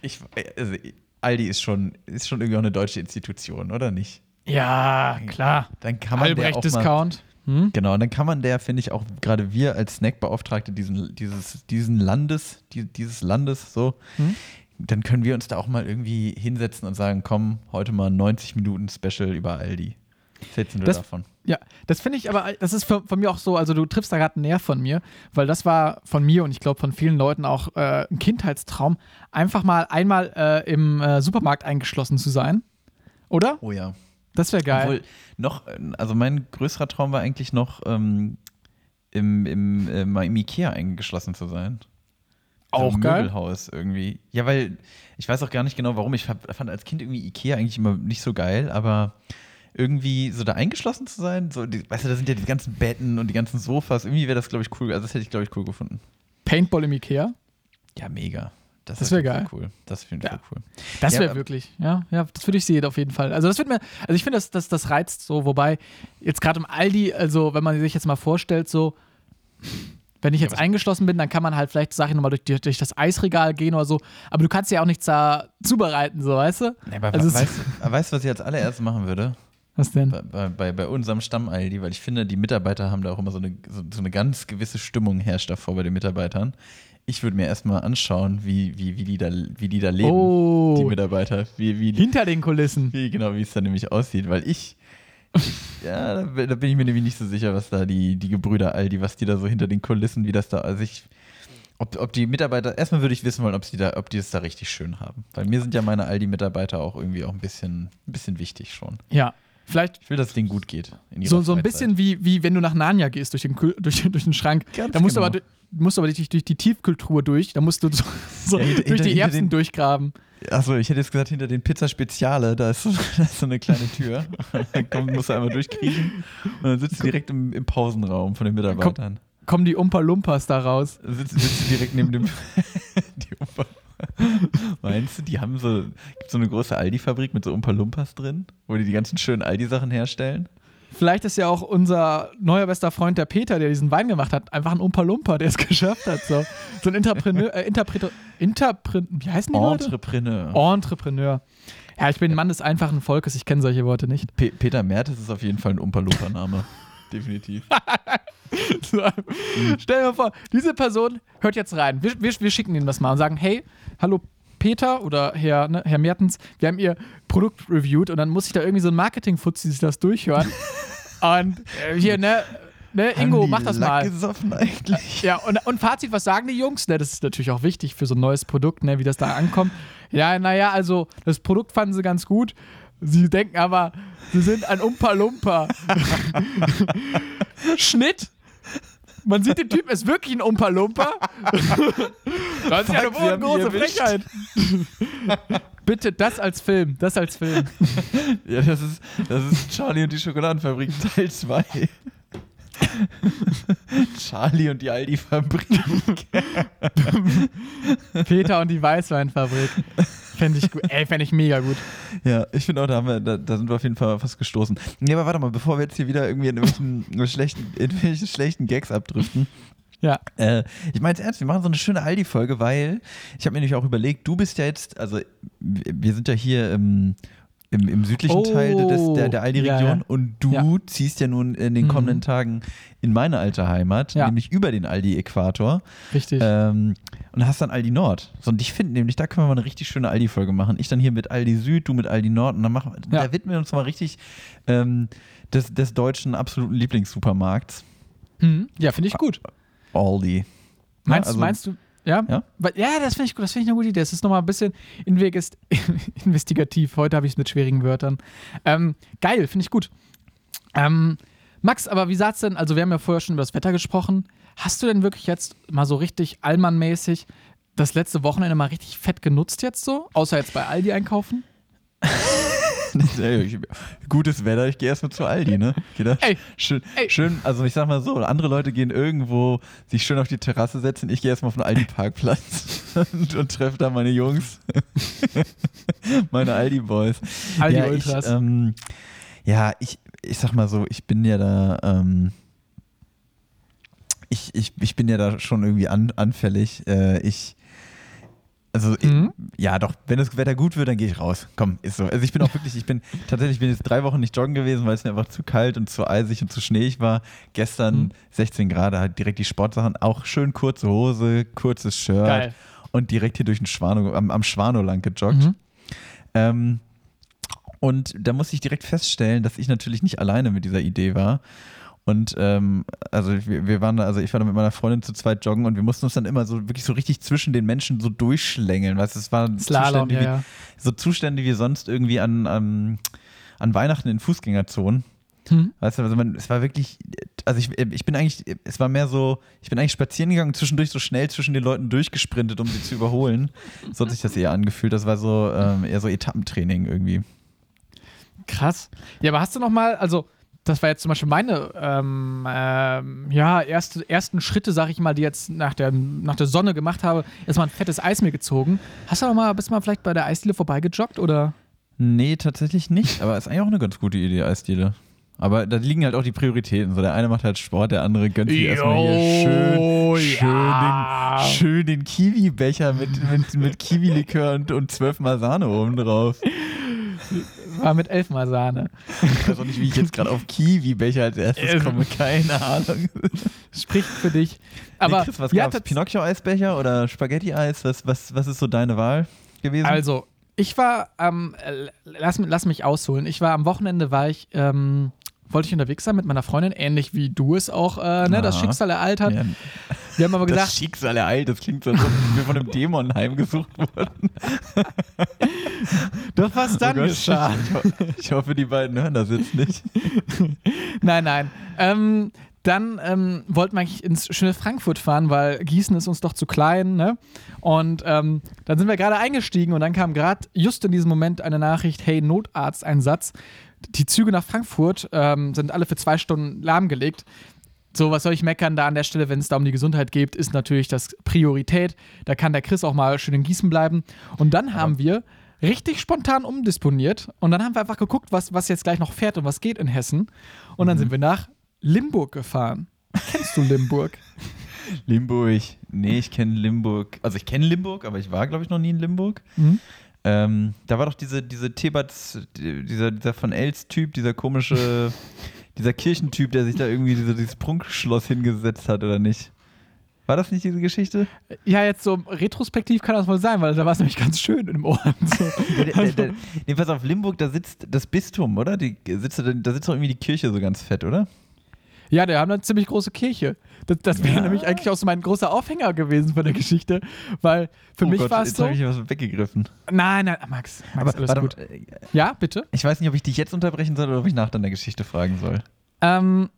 ich, also Aldi ist schon, ist schon irgendwie auch eine deutsche Institution, oder nicht? Ja, klar. Dann kann man der auch mal, Albrecht-Discount. Hm? Genau, und dann kann man der, finde ich, auch gerade wir als Snackbeauftragte diesen, dieses, diesen Landes, die, dieses Landes so, Hm? dann können wir uns da auch mal irgendwie hinsetzen und sagen, komm, heute mal 90 Minuten Special über Aldi. Hältst du Das- davon? Ja, das finde ich aber, das ist von, von mir auch so, also du triffst da gerade näher von mir, weil das war von mir und ich glaube von vielen Leuten auch äh, ein Kindheitstraum, einfach mal einmal äh, im äh, Supermarkt eingeschlossen zu sein. Oder? Oh ja. Das wäre geil. Obwohl, noch, äh, also mein größerer Traum war eigentlich noch, ähm, im, im, äh, mal im Ikea eingeschlossen zu sein. Auch so ein geil. Möbelhaus irgendwie. Ja, weil ich weiß auch gar nicht genau warum. Ich fand als Kind irgendwie Ikea eigentlich immer nicht so geil, aber irgendwie so da eingeschlossen zu sein, so, die, weißt du, da sind ja die ganzen Betten und die ganzen Sofas. Irgendwie wäre das, glaube ich, cool. Also, das hätte ich, glaube ich, cool gefunden. Paintball im Ikea. Ja, mega. Das, Das ist wär auf jeden geil. Cool. Das auf jeden Ja. Cool. Das Ja, wäre aber- wirklich, ja, ja, das würde ich sehen auf jeden Fall. Also das wird mir, also ich finde, das, das, das reizt so, wobei jetzt gerade im Aldi, also wenn man sich jetzt mal vorstellt, so, wenn ich jetzt eingeschlossen bin, dann kann man halt vielleicht, sag ich nochmal, durch, durch das Eisregal gehen oder so, aber du kannst ja auch nichts da zubereiten, so, weißt du? Nee, aber Also weißt, du- weißt du, was ich als allererstes machen würde? Was denn? Bei, bei, bei, bei unserem Stamm-Aldi, weil ich finde, die Mitarbeiter haben da auch immer so eine, so, so eine ganz gewisse Stimmung herrscht davor bei den Mitarbeitern. Ich würde mir erstmal anschauen, wie, wie, wie, die da, wie die da leben, die Oh, Mitarbeiter. Wie, wie, hinter den Kulissen. wie genau, wie es da nämlich aussieht, weil ich. Ja, da, bin- da bin ich mir nämlich nicht so sicher, was da die, die Gebrüder Aldi, was die da so hinter den Kulissen, wie das da, also ich, ob, ob die Mitarbeiter, erstmal würde ich wissen wollen, ob sie da, ob die es da richtig schön haben. Weil mir sind ja meine Aldi-Mitarbeiter auch irgendwie auch ein bisschen, ein bisschen wichtig schon. Ja, vielleicht Ich will, dass es denen gut geht. so, so ein bisschen wie, wie wenn du nach Narnia gehst durch den, durch, durch den Schrank. Ganz da musst genau. du aber, musst aber durch, durch die Tiefkultur durch, da musst du so, so Ja, hinter- durch die hinter- Erbsen den- durchgraben. Achso, ich hätte jetzt gesagt, hinter den Pizza Speziale, da ist so, da ist so eine kleine Tür. Da kommt, musst du einmal durchkriechen und dann sitzt du direkt im, im Pausenraum von den Mitarbeitern. Kommen die Umpa Lumpas da raus. Sitzt, sitzt du direkt neben dem. die Umpa Meinst du, die haben so, gibt's so eine große Aldi-Fabrik mit so Umpa-Lumpas drin, wo die die ganzen schönen Aldi-Sachen herstellen? Vielleicht ist ja auch unser neuer bester Freund, der Peter, der diesen Wein gemacht hat, einfach ein Umpa Lumpa, der es geschafft hat. So, so ein Interpreneur, äh, Interpreter, Interpre wie heißen die Leute? Entrepreneur. Entrepreneur. Ja, ich bin ein Mann des einfachen Volkes, ich kenne solche Worte nicht. Pe Peter Mertes ist auf jeden Fall ein Umpa-Lumpa-Name. Definitiv. So, Stell dir mal vor, diese Person hört jetzt rein. Wir, wir, wir schicken ihm das mal und sagen, hey, hallo Peter oder Herr, ne, Herr Mertens, wir haben Ihr Produkt reviewed und dann muss ich da irgendwie so ein Marketing-Fuzzi sich das durchhören. und äh, hier, ne, ne Ingo, mach das Lack mal. gesoffen eigentlich? Ja, und, und Fazit, was sagen die Jungs? Ne, das ist natürlich auch wichtig für so ein neues Produkt, ne, wie das da ankommt. Ja, naja, also das Produkt fanden sie ganz gut. Sie denken aber, sie sind ein Umpa-Lumpa. Schnitt. Man sieht, der Typ ist wirklich ein Umpa-Lumpa. Das ist ja eine große. Frechheit. Bitte, das als Film. Das als Film. Ja, das ist, das ist Charlie und die Schokoladenfabrik Teil 2. Charlie und die Aldi-Fabrik. Peter und die Weißweinfabrik. Fände ich gut. Ey, fände ich mega gut. Ja, ich finde auch, da, haben wir, da, da sind wir auf jeden Fall fast gestoßen. Nee, aber warte mal, bevor wir jetzt hier wieder irgendwie in irgendwelchen schlechten, in irgendwelche schlechten Gags abdriften. Ja. Äh, ich meine es ernst, wir machen so eine schöne Aldi-Folge, weil ich habe mir nämlich auch überlegt, du bist ja jetzt, also wir sind ja hier im, im, im südlichen Oh, Teil des, der, der Aldi-Region ja, ja. und du Ja. ziehst ja nun in den Mhm. kommenden Tagen in meine alte Heimat, nämlich über den Aldi-Äquator. Richtig. Ähm, und hast dann Aldi Nord. So, und ich finde nämlich, da können wir mal eine richtig schöne Aldi-Folge machen. Ich dann hier mit Aldi Süd, du mit Aldi Nord. Und dann machen wir, Ja. da widmen wir uns mal richtig ähm, des, des deutschen absoluten Lieblingssupermarkts. Hm, ja, finde ich gut. Aldi. Meinst, also- meinst du, ja? Ja? Ja, das finde ich gut, das finde ich eine gute Idee. Das ist nochmal ein bisschen invest investigativ. Heute habe ich es mit schwierigen Wörtern. Ähm, geil, finde ich gut. Ähm, Max, aber wie sagt's denn, also wir haben ja vorher schon über das Wetter gesprochen. Hast du denn wirklich jetzt mal so richtig Allmann-mäßig das letzte Wochenende mal richtig fett genutzt jetzt so? Außer jetzt bei Aldi einkaufen? Gutes Wetter, ich gehe erstmal zu Aldi, ne? Da Ey, schön, ey. schön, also ich sag mal so, andere Leute gehen irgendwo sich schön auf die Terrasse setzen, ich gehe erstmal auf den Aldi-Parkplatz und, und treffe da meine Jungs. meine Aldi-Boys. Aldi ja. Ich, ähm, ja, ich, ich sag mal so, ich bin ja da, ähm, ich, ich, ich bin ja da schon irgendwie an, anfällig. Äh, ich, also, Mhm. ich, ja, doch, wenn das Wetter gut wird, dann gehe ich raus. Komm, ist so. Also, ich bin auch wirklich, ich bin tatsächlich, ich bin jetzt drei Wochen nicht joggen gewesen, weil es mir einfach zu kalt und zu eisig und zu schneeig war. Gestern Mhm. 16 Grad, halt direkt die Sportsachen, auch schön kurze Hose, kurzes Shirt Geil. und direkt hier durch den Schwano, am, am Schwano lang gejoggt. Mhm. Ähm, und da muss ich direkt feststellen, dass ich natürlich nicht alleine mit dieser Idee war. Und ähm, also wir, wir waren da, also ich war da mit meiner Freundin zu zweit joggen und wir mussten uns dann immer so wirklich so richtig zwischen den Menschen so durchschlängeln. Weißt du, es waren Slalom, Zustände, ja, wie, ja. so Zustände wie sonst irgendwie an, an, an Weihnachten in Fußgängerzonen. Hm? Weißt du, also man, es war wirklich, also ich, ich bin eigentlich, es war mehr so, ich bin eigentlich spazieren gegangen und zwischendurch so schnell zwischen den Leuten durchgesprintet, um sie zu überholen. So hat sich das eher angefühlt. Das war so ähm, eher so Etappentraining irgendwie. Krass. Ja, aber hast du noch mal, also das war jetzt zum Beispiel meine ähm, ähm, ja, erste, ersten Schritte, sag ich mal, die jetzt nach der, nach der Sonne gemacht habe, erstmal ein fettes Eis mir gezogen. Hast du aber mal, bist du mal vielleicht bei der Eisdiele vorbeigejoggt oder? Nee, tatsächlich nicht, aber ist eigentlich auch eine ganz gute Idee, Eisdiele. Aber da liegen halt auch die Prioritäten. So, der eine macht halt Sport, der andere gönnt sich erstmal hier schön, schön, ja. den, schön den Kiwi-Becher mit, mit, mit Kiwi-Likör und, und zwölfmal Sahne oben drauf. War mit elfmal Sahne. Ich weiß auch nicht, wie ich jetzt gerade auf Kiwi-Becher als erstes Ähm. komme. Keine Ahnung. Spricht für dich. Aber nee, Chris, was ja, gab's? Pinocchio-Eisbecher oder Spaghetti-Eis? Was, was, was ist so deine Wahl gewesen? Also, ich war, ähm, äh, lass, lass mich ausholen. Ich war am Wochenende, war ich, ähm, wollte ich unterwegs sein mit meiner Freundin, ähnlich wie du es auch, äh, ne, das. Schicksal ereilt hat. ja, Wir haben aber das gesagt, Schicksal ereilt, das klingt so, als ob wir von einem Dämon heimgesucht wurden. doch was dann Oh geschah. Ich, ich hoffe, die beiden hören das jetzt nicht. Nein, nein. Ähm, dann ähm, wollten wir eigentlich ins schöne Frankfurt fahren, weil Gießen ist uns doch zu klein, ne? Und ähm, dann sind wir gerade eingestiegen und dann kam gerade just in diesem Moment eine Nachricht: Hey, Notarzteinsatz. Die Züge nach Frankfurt ähm, sind alle für zwei Stunden lahmgelegt. So, was soll ich meckern da an der Stelle, wenn es da um die Gesundheit geht, ist natürlich das Priorität. Da kann der Chris auch mal schön in Gießen bleiben. Und dann haben wir richtig spontan umdisponiert und dann haben wir einfach geguckt, was, was jetzt gleich noch fährt und was geht in Hessen. Und dann sind wir nach Limburg gefahren. Kennst du Limburg? Limburg. Nee, ich kenne Limburg. Also ich kenne Limburg, aber ich war, glaube ich, noch nie in Limburg. Mhm. Ähm, da war doch diese, diese Thebats, dieser, dieser von Els-Typ, dieser komische, dieser Kirchentyp, der sich da irgendwie diese, dieses Prunkschloss hingesetzt hat, oder nicht? War das nicht diese Geschichte? Ja, jetzt so retrospektiv kann das wohl sein, weil da war es nämlich ganz schön im Ohr. So. Pass auf, Limburg, da sitzt das Bistum, oder? Die sitzt, da sitzt doch irgendwie die Kirche so ganz fett, oder? Ja, die haben eine ziemlich große Kirche. Das, das wäre Ja. nämlich eigentlich auch so mein großer Aufhänger gewesen von der Geschichte, weil für oh mich war es jetzt so. habe ich was weggegriffen. Nein, nein, Max, Max alles warte, gut. äh, Ja, bitte. Ich weiß nicht, ob ich dich jetzt unterbrechen soll oder ob ich nach deiner Geschichte fragen soll. Ähm,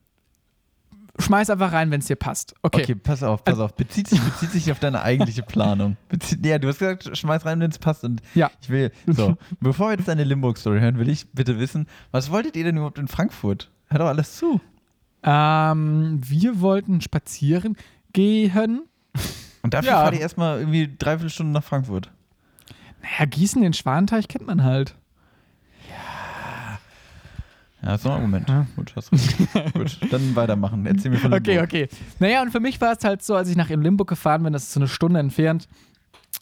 schmeiß einfach rein, wenn es dir passt. Okay. Okay, pass auf, pass auf. Bezieht sich, bezieht sich auf deine eigentliche Planung. Bezieht, ja, du hast gesagt, schmeiß rein, wenn es passt. Und Ja. ich will. So, bevor wir jetzt deine Limburg-Story hören, will ich bitte wissen, was wolltet ihr denn überhaupt in Frankfurt? Hört doch alles zu. Ähm, wir wollten spazieren gehen. Und dafür Ja. fahrt ihr erstmal irgendwie dreiviertel Stunden nach Frankfurt. Naja, Gießen, den Schwanteich kennt man halt. Ja, so ein Argument. Ja. Gut, hast recht. Gut, dann weitermachen. Erzähl mir von Limburg. Okay, okay. Naja, und für mich war es halt so, als ich nach Limburg gefahren bin, das ist so eine Stunde entfernt.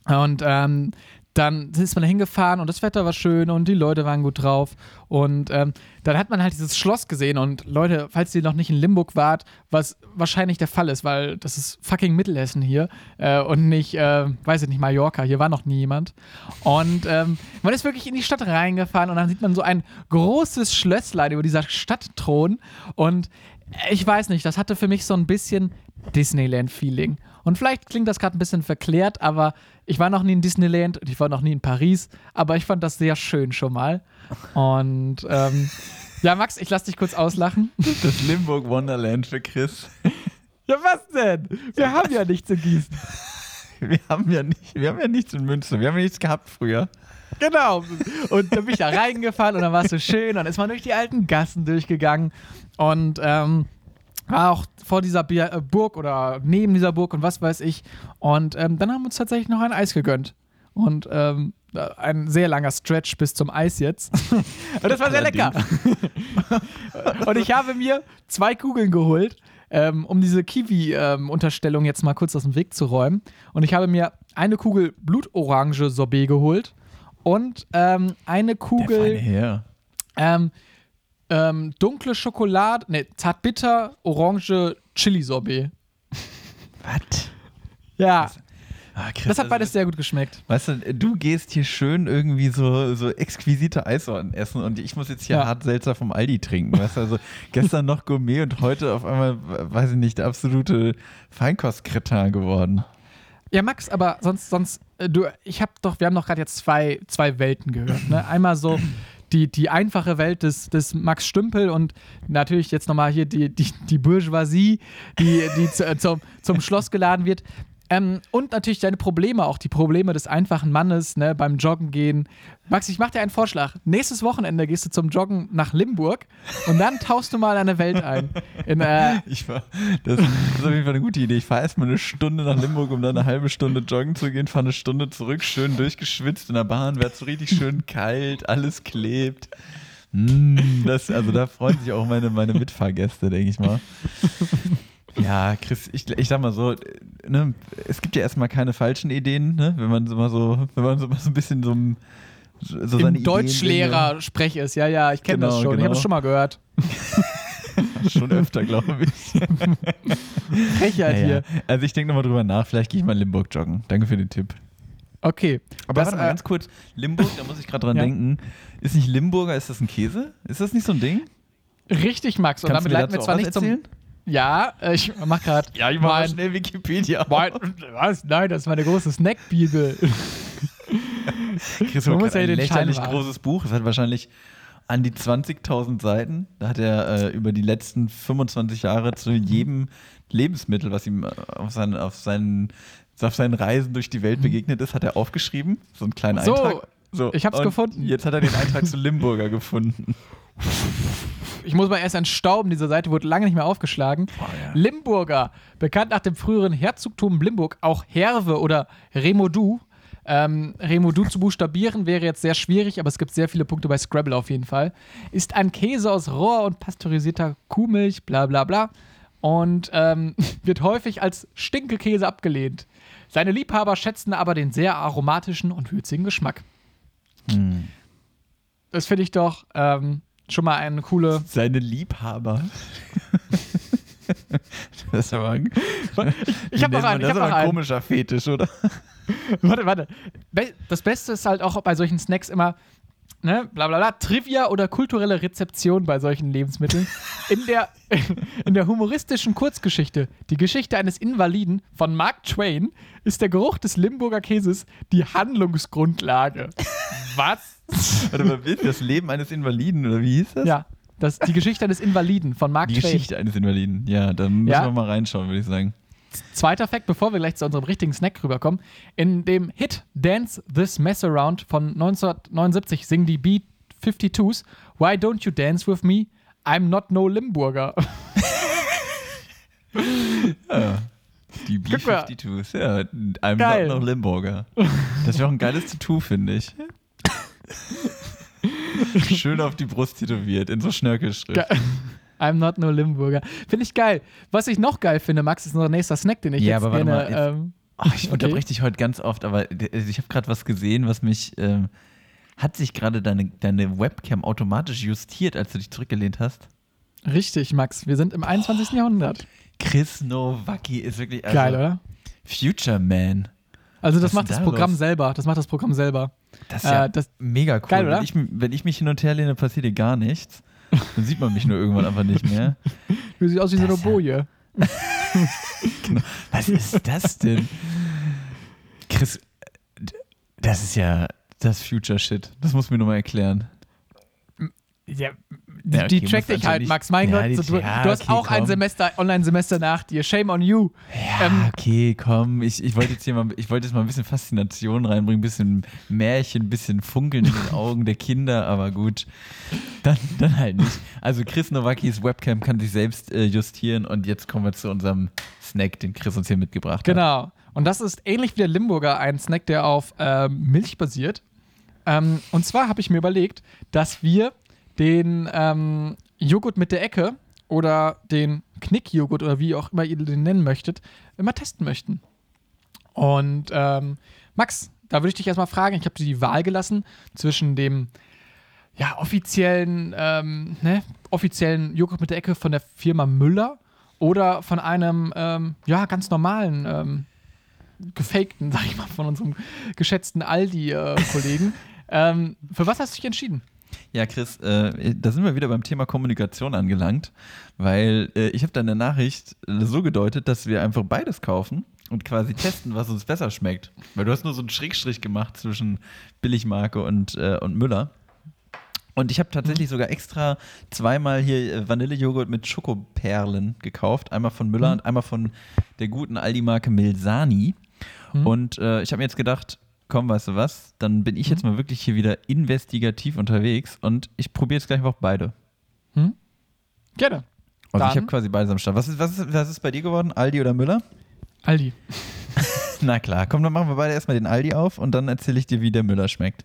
Und ähm, dann ist man hingefahren und das Wetter war schön und die Leute waren gut drauf. Und ähm, dann hat man halt dieses Schloss gesehen. Und Leute, falls ihr noch nicht in Limburg wart, was wahrscheinlich der Fall ist, weil das ist fucking Mittelhessen hier äh, und nicht, äh, weiß ich nicht, Mallorca. Hier war noch nie jemand. Und ähm, man ist wirklich in die Stadt reingefahren und dann sieht man so ein großes Schlösslein über dieser Stadt thronen. Und ich weiß nicht, das hatte für mich so ein bisschen Disneyland-Feeling. Und vielleicht klingt das gerade ein bisschen verklärt, aber ich war noch nie in Disneyland und ich war noch nie in Paris, aber ich fand das sehr schön schon mal. Und ähm, ja, Max, ich lass dich kurz auslachen. Das Limburg Wonderland für Chris. Ja, was denn? Wir haben ja nichts in Gießen. Wir haben ja nicht, wir haben ja nichts in Münster. Wir haben ja nichts gehabt früher. Genau. Und dann bin ich da reingefahren und dann war es so schön. Dann ist man durch die alten Gassen durchgegangen und ähm, war auch vor dieser Bier, äh, Burg oder neben dieser Burg und was weiß ich. Und ähm, dann haben wir uns tatsächlich noch ein Eis gegönnt. Und ähm, ein sehr langer Stretch bis zum Eis jetzt. und das war sehr lecker. und ich habe mir zwei Kugeln geholt, ähm, um diese Kiwi-Unterstellung jetzt mal kurz aus dem Weg zu räumen. Und ich habe mir eine Kugel Blutorange-Sorbet geholt und ähm, eine Der feine Kugel Herr. ähm, ähm, dunkle Schokolade, ne, zartbitter, orange Chili-Sorbet. Was? Ja, Ah, Chris, das hat also beides sehr gut geschmeckt. Weißt du, du gehst hier schön irgendwie so, so exquisite Eissorten essen und ich muss jetzt hier Ja. hart Seltzer vom Aldi trinken. Weißt du, also gestern noch Gourmet und heute auf einmal, weiß ich nicht, der absolute Feinkostkretin geworden. Ja, Max, aber sonst, sonst, äh, du, ich habe doch, wir haben doch gerade jetzt zwei, zwei Welten gehört. Ne? Einmal so die, die einfache Welt des, des Max Stümpel und natürlich jetzt nochmal hier die, die, die Bourgeoisie, die, die zu, äh, zum, zum Schloss geladen wird. Ähm, und natürlich deine Probleme, auch die Probleme des einfachen Mannes ne, beim Joggen gehen. Max, ich mache dir einen Vorschlag. Nächstes Wochenende gehst du zum Joggen nach Limburg und dann tauchst du mal eine Welt ein. In, äh, Ich war, das ist auf jeden Fall eine gute Idee. Ich fahre erstmal eine Stunde nach Limburg, um dann eine halbe Stunde joggen zu gehen, fahre eine Stunde zurück, schön durchgeschwitzt in der Bahn, wird so richtig schön kalt, alles klebt. Mm, das, also da freuen sich auch meine, meine Mitfahrgäste, denke ich mal. Ja, Chris, ich, ich sag mal so, ne, es gibt ja erstmal keine falschen Ideen, ne, wenn man so mal so, wenn man so mal so ein bisschen so, ein- so seine Im Deutschlehrer sprech es. Ja, ja, ich kenne Genau, das schon. Ich genau. habe das schon mal gehört. Schon öfter, glaube ich. Frechheit Ja, ja. hier. Also ich denke nochmal drüber nach, vielleicht gehe ich mal in Limburg joggen. Danke für den Tipp. Okay. Aber Das, warte mal äh, ganz kurz, Limburg, da muss ich gerade dran Ja. denken. Ist nicht Limburger, ist das ein Käse? Ist das nicht so ein Ding? Richtig, Max. Und Kannst damit leiten wir zwar nicht was zum. Ja, äh, ich mach gerade. Ja, ich mache mein, schnell Wikipedia. mein, was? Nein, das ist meine große Snackbibel. Chris Man muss ja ein den lächerlich Schein großes Buch. Es hat wahrscheinlich an die 20.000 Seiten. Da hat er äh, über die letzten 25 Jahre zu jedem Lebensmittel, was ihm äh, auf seinen, auf seinen, auf seinen Reisen durch die Welt begegnet ist, hat er aufgeschrieben. So einen kleinen Mhm. So, Eintrag. So, ich hab's und gefunden. Jetzt hat er den Eintrag zu Limburger gefunden. Ich muss mal erst entstauben, diese Seite wurde lange nicht mehr aufgeschlagen. ja. Limburger, bekannt nach dem früheren Herzogtum Limburg, auch Herve oder Remodu. Ähm, Remodu zu buchstabieren wäre jetzt sehr schwierig, aber es gibt sehr viele Punkte bei Scrabble auf jeden Fall. Ist ein Käse aus roher und pasteurisierter Kuhmilch, bla bla bla. Und ähm, wird häufig als Stinkekäse abgelehnt. Seine Liebhaber schätzen aber den sehr aromatischen und würzigen Geschmack. Hm. Das finde ich doch ähm, schon mal eine coole. Seine Liebhaber. das ist aber ein, Ich habe noch einen, ich das ist aber ein einen. komischer Fetisch, oder? Warte, warte. Das Beste ist halt auch bei solchen Snacks immer, ne, bla bla bla, Trivia oder kulturelle Rezeption bei solchen Lebensmitteln. In der, in der humoristischen Kurzgeschichte Die Geschichte eines Invaliden von Mark Twain ist der Geruch des Limburger Käses die Handlungsgrundlage. Was? Warte mal, ist das Leben eines Invaliden, oder wie hieß das? Ja, das, die Geschichte eines Invaliden von Mark Die Twain. Geschichte eines Invaliden. Ja, da müssen Ja. wir mal reinschauen, würde ich sagen. Zweiter Fact, bevor wir gleich zu unserem richtigen Snack rüberkommen. In dem Hit Dance This Mess Around von 1979 singen die B-52s Why don't you dance with me? I'm not no Limburger. Die Guck mal. B-52s, ja. I'm Geil. not noch Limburger. Das wäre auch ein geiles Tattoo, finde ich. Schön auf die Brust tätowiert, in so Schnörkelschrift. Ge- I'm not no Limburger. Finde ich geil. Was ich noch geil finde, Max, ist unser nächster Snack, den ich Ja, jetzt aber gerne. mal, ähm, Ach, ich Okay. unterbreche dich heute ganz oft, aber ich habe gerade was gesehen, was mich. Ähm, hat sich gerade deine, deine Webcam automatisch justiert, als du dich zurückgelehnt hast? richtig, Max. Wir sind im 21. Jahrhundert. Chris Nowacki ist wirklich. Also, Geil, oder? Future Man. Also, Was das ist macht das da Programm los? selber. Das macht das Programm selber. Das ist ja Äh, das, mega cool. Geil? Wenn, ich, wenn ich mich hin und her lehne, passiert hier gar nichts. Dann sieht man mich nur irgendwann einfach nicht mehr. du siehst aus wie so eine ja- Boje. Was ist das denn? Chris, das ist ja das Future Shit. Das muss mir nur mal erklären. Ja, die, Ja, okay, die muss track dich also halt, nicht- Max. Mein Ja, Gott, die- du, ja, du hast okay, auch ein komm. Semester, Online-Semester nach dir. Shame on you. Ja, Ähm, okay, komm. Ich, ich wollte jetzt hier mal, ich wollte jetzt mal ein bisschen Faszination reinbringen, ein bisschen Märchen, ein bisschen Funkeln in den Augen der Kinder, aber gut. Dann, dann halt nicht. Also Chris Nowakis Webcam kann sich selbst äh, justieren und jetzt kommen wir zu unserem Snack, den Chris uns hier mitgebracht hat. Genau. Und das ist ähnlich wie der Limburger ein Snack, der auf ähm, Milch basiert. Ähm, und zwar habe ich mir überlegt, dass wir den ähm, Joghurt mit der Ecke oder den Knickjoghurt oder wie auch immer ihr den nennen möchtet, immer testen möchten. Und ähm, Max, da würde ich dich erstmal fragen, ich habe dir die Wahl gelassen zwischen dem ja, offiziellen, ähm, ne, offiziellen Joghurt mit der Ecke von der Firma Müller oder von einem ähm, ja, ganz normalen, ähm, gefakten, sag ich mal, von unserem geschätzten Aldi-Kollegen. ähm, für was hast du dich entschieden? Ja, Chris, äh, da sind wir wieder beim Thema Kommunikation angelangt, weil äh, ich habe deine Nachricht so gedeutet, dass wir einfach beides kaufen und quasi testen, was uns besser schmeckt. Weil du hast nur so einen Schrägstrich gemacht zwischen Billigmarke und, äh, und Müller. Und ich habe tatsächlich sogar extra zweimal hier äh, Vanillejoghurt mit Schokoperlen gekauft. Einmal von Müller Mhm. und einmal von der guten Aldi-Marke Milsani. Mhm. Und äh, ich habe mir jetzt gedacht, komm, weißt du was, dann bin ich jetzt mal wirklich hier wieder investigativ unterwegs und ich probiere jetzt gleich mal auch beide. Gerne. Also ich Dann- habe quasi beides am Start. Was ist, was, ist, was ist bei dir geworden? Aldi oder Müller? Aldi. Na klar, komm, dann machen wir beide erstmal den Aldi auf und dann erzähle ich dir, wie der Müller schmeckt.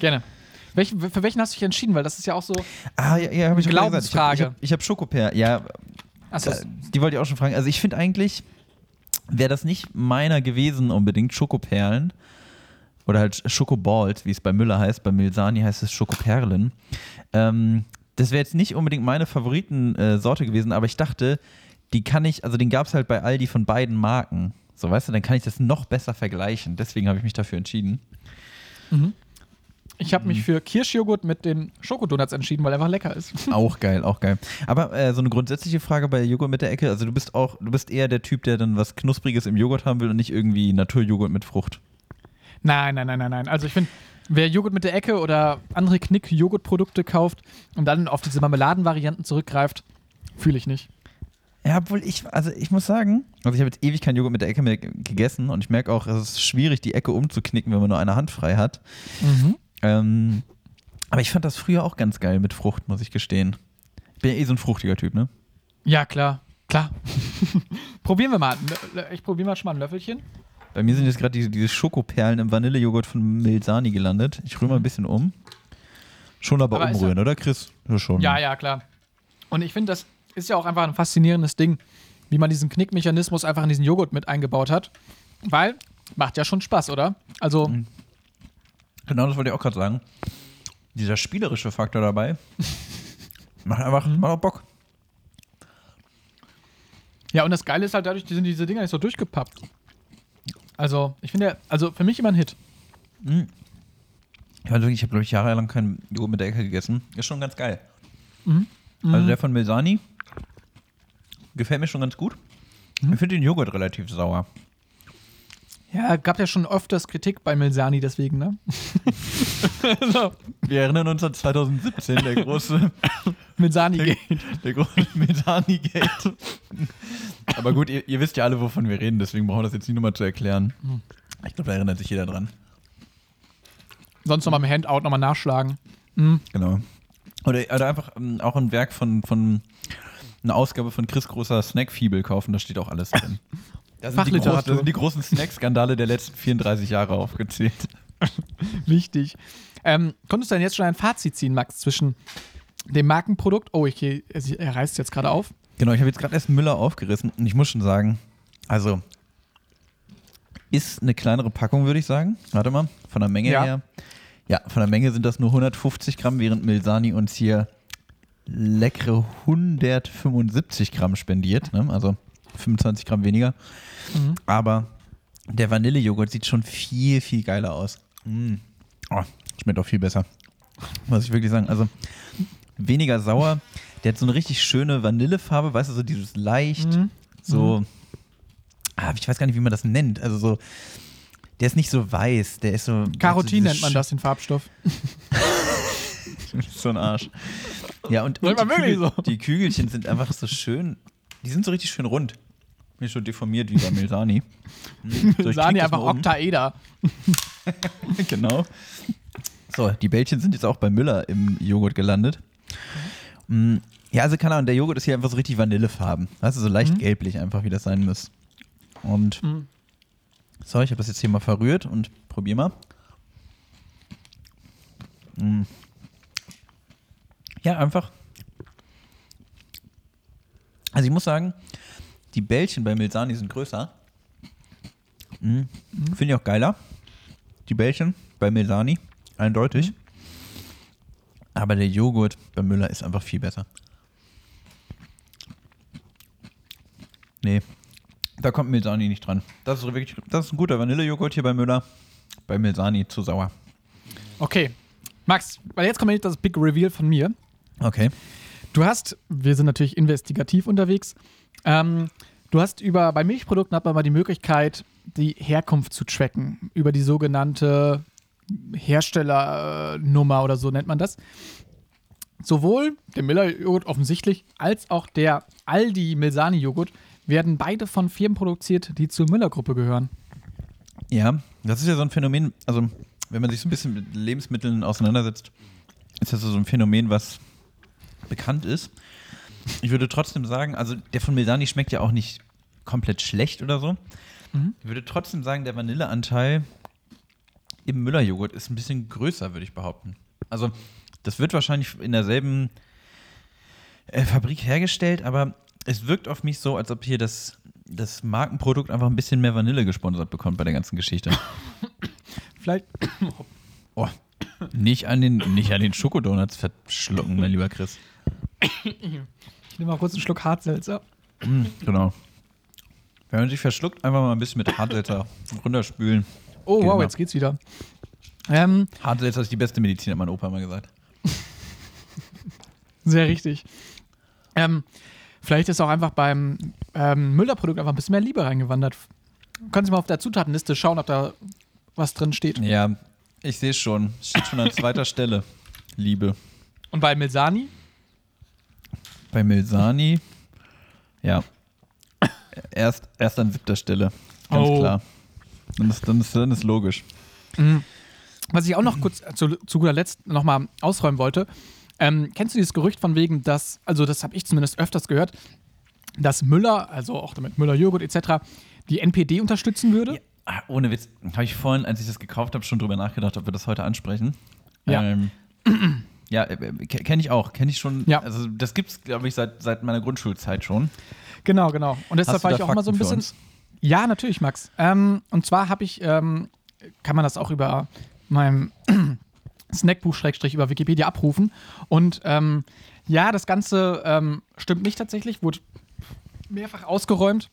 Gerne. Welchen, für welchen hast du dich entschieden? Weil das ist ja auch so. Ah, ja, ja habe ich gesagt. Ich habe Glaubensfrage. hab, ich hab Schokoper. Ja, Achso, äh, die wollte ich auch schon fragen. Also ich finde eigentlich, wäre das nicht meiner gewesen unbedingt, Schokoperlen oder halt Schokoballs, wie es bei Müller heißt, bei Milsani heißt es Schokoperlen. Ähm, das wäre jetzt nicht unbedingt meine Favoritensorte gewesen, aber ich dachte, die kann ich, also den gab es halt bei Aldi von beiden Marken. So, weißt du, dann kann ich das noch besser vergleichen. Deswegen habe ich mich dafür entschieden. ich habe mich für Kirschjoghurt mit den Schokodonuts entschieden, weil er einfach lecker ist. Auch geil, auch geil. Aber äh, so eine grundsätzliche Frage bei Joghurt mit der Ecke, also du bist auch, du bist eher der Typ, der dann was Knuspriges im Joghurt haben will und nicht irgendwie Naturjoghurt mit Frucht. Nein, nein, nein, nein, nein. Also ich finde, wer Joghurt mit der Ecke oder andere Knick-Joghurt-Produkte kauft und dann auf diese Marmeladenvarianten zurückgreift, fühle ich nicht. Ja, obwohl ich, also ich muss sagen, also ich habe jetzt ewig keinen Joghurt mit der Ecke mehr gegessen und ich merke auch, es ist schwierig, die Ecke umzuknicken, wenn man nur eine Hand frei hat. Ähm, aber ich fand das früher auch ganz geil mit Frucht, muss ich gestehen. Ich bin ja eh so ein fruchtiger Typ, ne? Ja, klar, klar. Probieren wir mal. Ich probiere mal schon mal ein Löffelchen. Bei mir sind jetzt gerade diese, diese Schokoperlen im Vanillejoghurt von Milsani gelandet. Ich rühre mal ein bisschen um. Schon aber, Aber umrühren, oder Chris? Ja, schon. Ja, ja, klar. Und ich finde, das ist ja auch einfach ein faszinierendes Ding, wie man diesen Knickmechanismus einfach in diesen Joghurt mit eingebaut hat. Weil, macht ja schon Spaß, oder? Also, Genau, das wollte ich auch gerade sagen. Dieser spielerische Faktor dabei macht einfach macht auch Bock. ja, und das Geile ist halt dadurch, die sind diese Dinger nicht so durchgepappt. Also, ich finde, also für mich immer ein Hit. Ich, weiß wirklich, ich habe, glaube ich, jahrelang keinen Joghurt mit der Ecke gegessen. Ist schon ganz geil. Mhm. Also der von Milsani gefällt mir schon ganz gut. Mhm. Ich finde den Joghurt relativ sauer. Ja, gab ja schon öfters Kritik bei Milsani deswegen, ne? so, Wir erinnern uns an 2017, der große, Milsani der, der große Milsani-Gate. Aber gut, ihr, ihr wisst ja alle, wovon wir reden, deswegen brauchen wir das jetzt nicht nochmal zu erklären. Mhm. Ich glaube, da erinnert sich jeder dran. Sonst nochmal im Handout nochmal nachschlagen. Genau. Oder, oder einfach ähm, auch ein Werk von, von eine Ausgabe von Chris Großer Snackfibel kaufen, da steht auch alles drin. Da sind, die, groß, da sind die großen Snack-Skandale der letzten 34 Jahre aufgezählt. Wichtig. Ähm, konntest du denn jetzt schon ein Fazit ziehen, Max, zwischen dem Markenprodukt? Oh, ich, er, er reißt jetzt gerade auf. Genau, ich habe jetzt gerade erst Müller aufgerissen und ich muss schon sagen, also ist eine kleinere Packung, würde ich sagen. Warte mal, von der Menge Ja. her. Ja, von der Menge sind das nur 150 Gramm, während Milsani uns hier leckere 175 Gramm spendiert. Ne? Also 25 Gramm weniger. Mhm. Aber der Vanillejoghurt sieht schon viel, viel geiler aus. Mm. Oh, schmeckt auch viel besser. Muss ich wirklich sagen. Also weniger sauer. Der hat so eine richtig schöne Vanillefarbe, weißt du, so dieses leicht, Mhm. so. Ah, ich weiß gar nicht, wie man das nennt. Also so. Der ist nicht so weiß, der ist so. Carotin so nennt man das, den Farbstoff. so ein Arsch. Ja, und, und die, Kügel, so. die Kügelchen sind einfach so schön. Die sind so richtig schön rund. Nicht so deformiert wie bei Milsani. So, ich knick Sani das einfach um. Oktaeder. genau. So, die Bällchen sind jetzt auch bei Müller im Joghurt gelandet. Mm, Ja, also keine Ahnung, der Joghurt ist hier einfach so richtig Vanillefarben. Du, so leicht gelblich einfach, wie das sein muss. Und Mhm. so, ich habe das jetzt hier mal verrührt und probier mal. Mm. Ja, einfach. Also ich muss sagen, die Bällchen bei Milsani sind größer. Mm. Finde ich auch geiler. Die Bällchen bei Milsani, eindeutig. Aber der Joghurt bei Müller ist einfach viel besser. Nee, da kommt Milsani nicht dran. Das ist wirklich, das ist ein guter Vanillejoghurt hier bei Müller. Bei Milsani zu sauer. Okay. Max, weil jetzt kommt das Big Reveal von mir. Okay. Du hast, wir sind natürlich investigativ unterwegs, ähm, du hast über, bei Milchprodukten hat man mal die Möglichkeit, die Herkunft zu tracken, über die sogenannte Herstellernummer oder so nennt man das. Sowohl der Miller-Joghurt offensichtlich, als auch der Aldi Milsani-Joghurt werden beide von Firmen produziert, die zur Müller-Gruppe gehören. Ja, das ist ja so ein Phänomen, also wenn man sich so ein bisschen mit Lebensmitteln auseinandersetzt, ist das so ein Phänomen, was bekannt ist. Ich würde trotzdem sagen, also der von Milani schmeckt ja auch nicht komplett schlecht oder so. Mhm. Ich würde trotzdem sagen, der Vanilleanteil im Müller-Joghurt ist ein bisschen größer, würde ich behaupten. Also das wird wahrscheinlich in derselben äh, Fabrik hergestellt, aber es wirkt auf mich so, als ob hier das, das Markenprodukt einfach ein bisschen mehr Vanille gesponsert bekommt bei der ganzen Geschichte. Vielleicht. Oh, nicht an den, nicht an den Schokodonuts verschlucken, mein lieber Chris. Ich nehme mal kurz einen Schluck Hartselzer. Mm, genau. Wenn man sich verschluckt, einfach mal ein bisschen mit Hartselzer runterspülen. Oh, Geht wow, immer. jetzt geht's wieder. Ähm, Hartselzer ist die beste Medizin, hat mein Opa mal gesagt. sehr richtig. Ähm, vielleicht ist auch einfach beim ähm, Müller-Produkt einfach ein bisschen mehr Liebe reingewandert. Können Sie mal auf der Zutatenliste schauen, ob da was drin steht. Ja, ich sehe schon. Steht schon an zweiter Stelle. Liebe. Und bei Milsani? Bei Milsani, ja. Erst, erst an siebter Stelle. Ganz Oh. klar. Dann ist, dann, ist, dann ist logisch. Mhm. Was ich auch noch kurz zu, zu guter Letzt nochmal ausräumen wollte. Ähm, kennst du dieses Gerücht von wegen, dass, also das habe ich zumindest öfters gehört, dass Müller, also auch damit Müller Joghurt etc., die NPD unterstützen würde? Ja, ah, ohne Witz, habe ich vorhin, als ich das gekauft habe, schon drüber nachgedacht, ob wir das heute ansprechen. Ja. Ähm, ja, äh, kenne ich auch. Kenne ich schon. Ja. Also, das gibt es, glaube ich, seit, seit meiner Grundschulzeit schon. Genau, genau. Und deshalb war ich auch immer so ein Fakten bisschen. Ja, natürlich, Max. Ähm, und zwar habe ich, ähm, kann man das auch über meinem Snackbuch Schrägstrich über Wikipedia abrufen. Und ähm, ja, das Ganze ähm, stimmt nicht tatsächlich, wurde mehrfach ausgeräumt.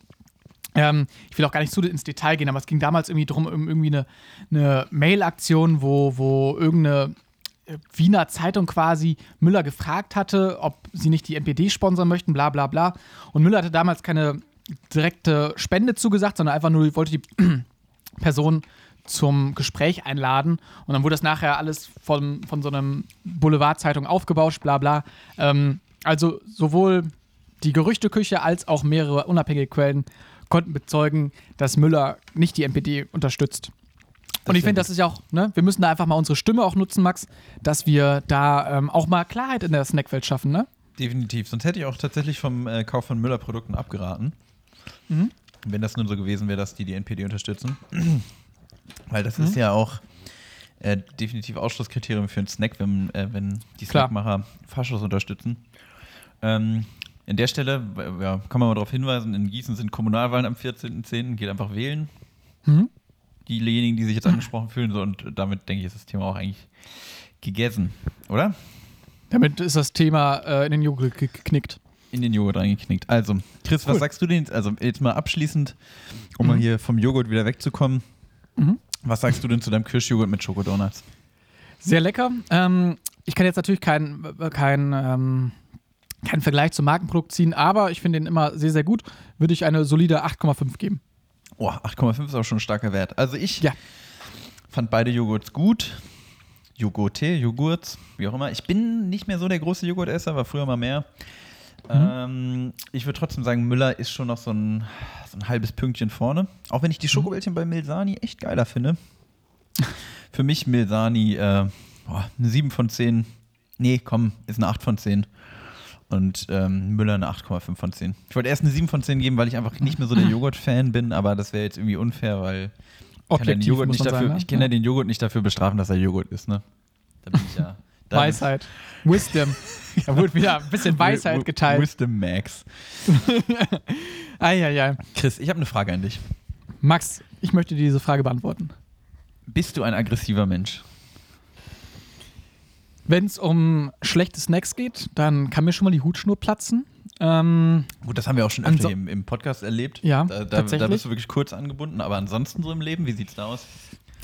Ähm, ich will auch gar nicht zu ins Detail gehen, aber es ging damals irgendwie darum, um irgendwie eine, eine Mail-Aktion, wo, wo irgendeine äh, Wiener Zeitung quasi Müller gefragt hatte, ob sie nicht die NPD sponsern möchten, bla bla bla. Und Müller hatte damals keine direkte Spende zugesagt, sondern einfach nur wollte die Person zum Gespräch einladen. Und dann wurde das nachher alles von, von so einem Boulevardzeitung aufgebauscht, bla bla. Ähm, also sowohl die Gerüchteküche als auch mehrere unabhängige Quellen konnten bezeugen, dass Müller nicht die NPD unterstützt. Und ich finde, das ist ja auch, ne, wir müssen da einfach mal unsere Stimme auch nutzen, Max, dass wir da ähm, auch mal Klarheit in der Snackwelt schaffen, ne? Definitiv. Sonst hätte ich auch tatsächlich vom äh, Kauf von Müller-Produkten abgeraten. Mhm. Wenn das nun so gewesen wäre, dass die die NPD unterstützen. Weil das Mhm. ist ja auch äh, definitiv Ausschlusskriterium für einen Snack, wenn, äh, wenn die Klar. Snackmacher Faschos unterstützen. Ähm, in der Stelle ja, kann man mal darauf hinweisen, in Gießen sind Kommunalwahlen am 14.10. Geht einfach wählen. Mhm. Diejenigen, die sich jetzt angesprochen fühlen. So, und damit, denke ich, ist das Thema auch eigentlich gegessen, oder? Damit ist das Thema äh, in den Joghurt ge- geknickt. in den Joghurt reingeknickt. Also, Chris, was Cool. sagst du denn? Also, jetzt mal abschließend, um Mhm. mal hier vom Joghurt wieder wegzukommen. Mhm. Was sagst du denn zu deinem Kirschjoghurt mit Schokodonuts? Sehr lecker. Ähm, ich kann jetzt natürlich keinen kein, ähm, keinen Vergleich zum Markenprodukt ziehen, aber ich finde den immer sehr, sehr gut. Würde ich eine solide 8,5 geben. Oh, 8,5 ist auch schon ein starker Wert. Also, ich Ja. fand beide Joghurts gut. Joghurte, Joghurts, wie auch immer. Ich bin nicht mehr so der große Joghurtesser, war früher mal mehr. Mhm. Ähm, ich würde trotzdem sagen, Müller ist schon noch so ein, so ein halbes Pünktchen vorne. Auch wenn ich Mhm. die Schokobällchen bei Milsani echt geiler finde. Für mich Milsani äh, boah, eine 7 von 10. Nee, komm, ist eine 8 von 10. Und ähm, Müller eine 8,5 von 10. Ich wollte erst eine 7 von 10 geben, weil ich einfach nicht mehr so der Joghurt-Fan bin, aber das wäre jetzt irgendwie unfair, weil ich kann ja den Joghurt nicht dafür, sagen, ne? ich kann ja den Joghurt nicht dafür bestrafen, dass er Joghurt ist, ne? Da bin ich ja. Weisheit. Wisdom. Da wurde wieder ein bisschen Weisheit geteilt. Wisdom Max. Eieiei. Chris, ich habe eine Frage an dich. Max, ich möchte dir diese Frage beantworten. Bist du ein aggressiver Mensch? Wenn es um schlechte Snacks geht, dann kann mir schon mal die Hutschnur platzen. Ähm, Gut, das haben wir auch schon öfter im, im Podcast erlebt. Ja, da, da, tatsächlich. da bist du wirklich kurz angebunden, aber ansonsten so im Leben, wie sieht's da aus?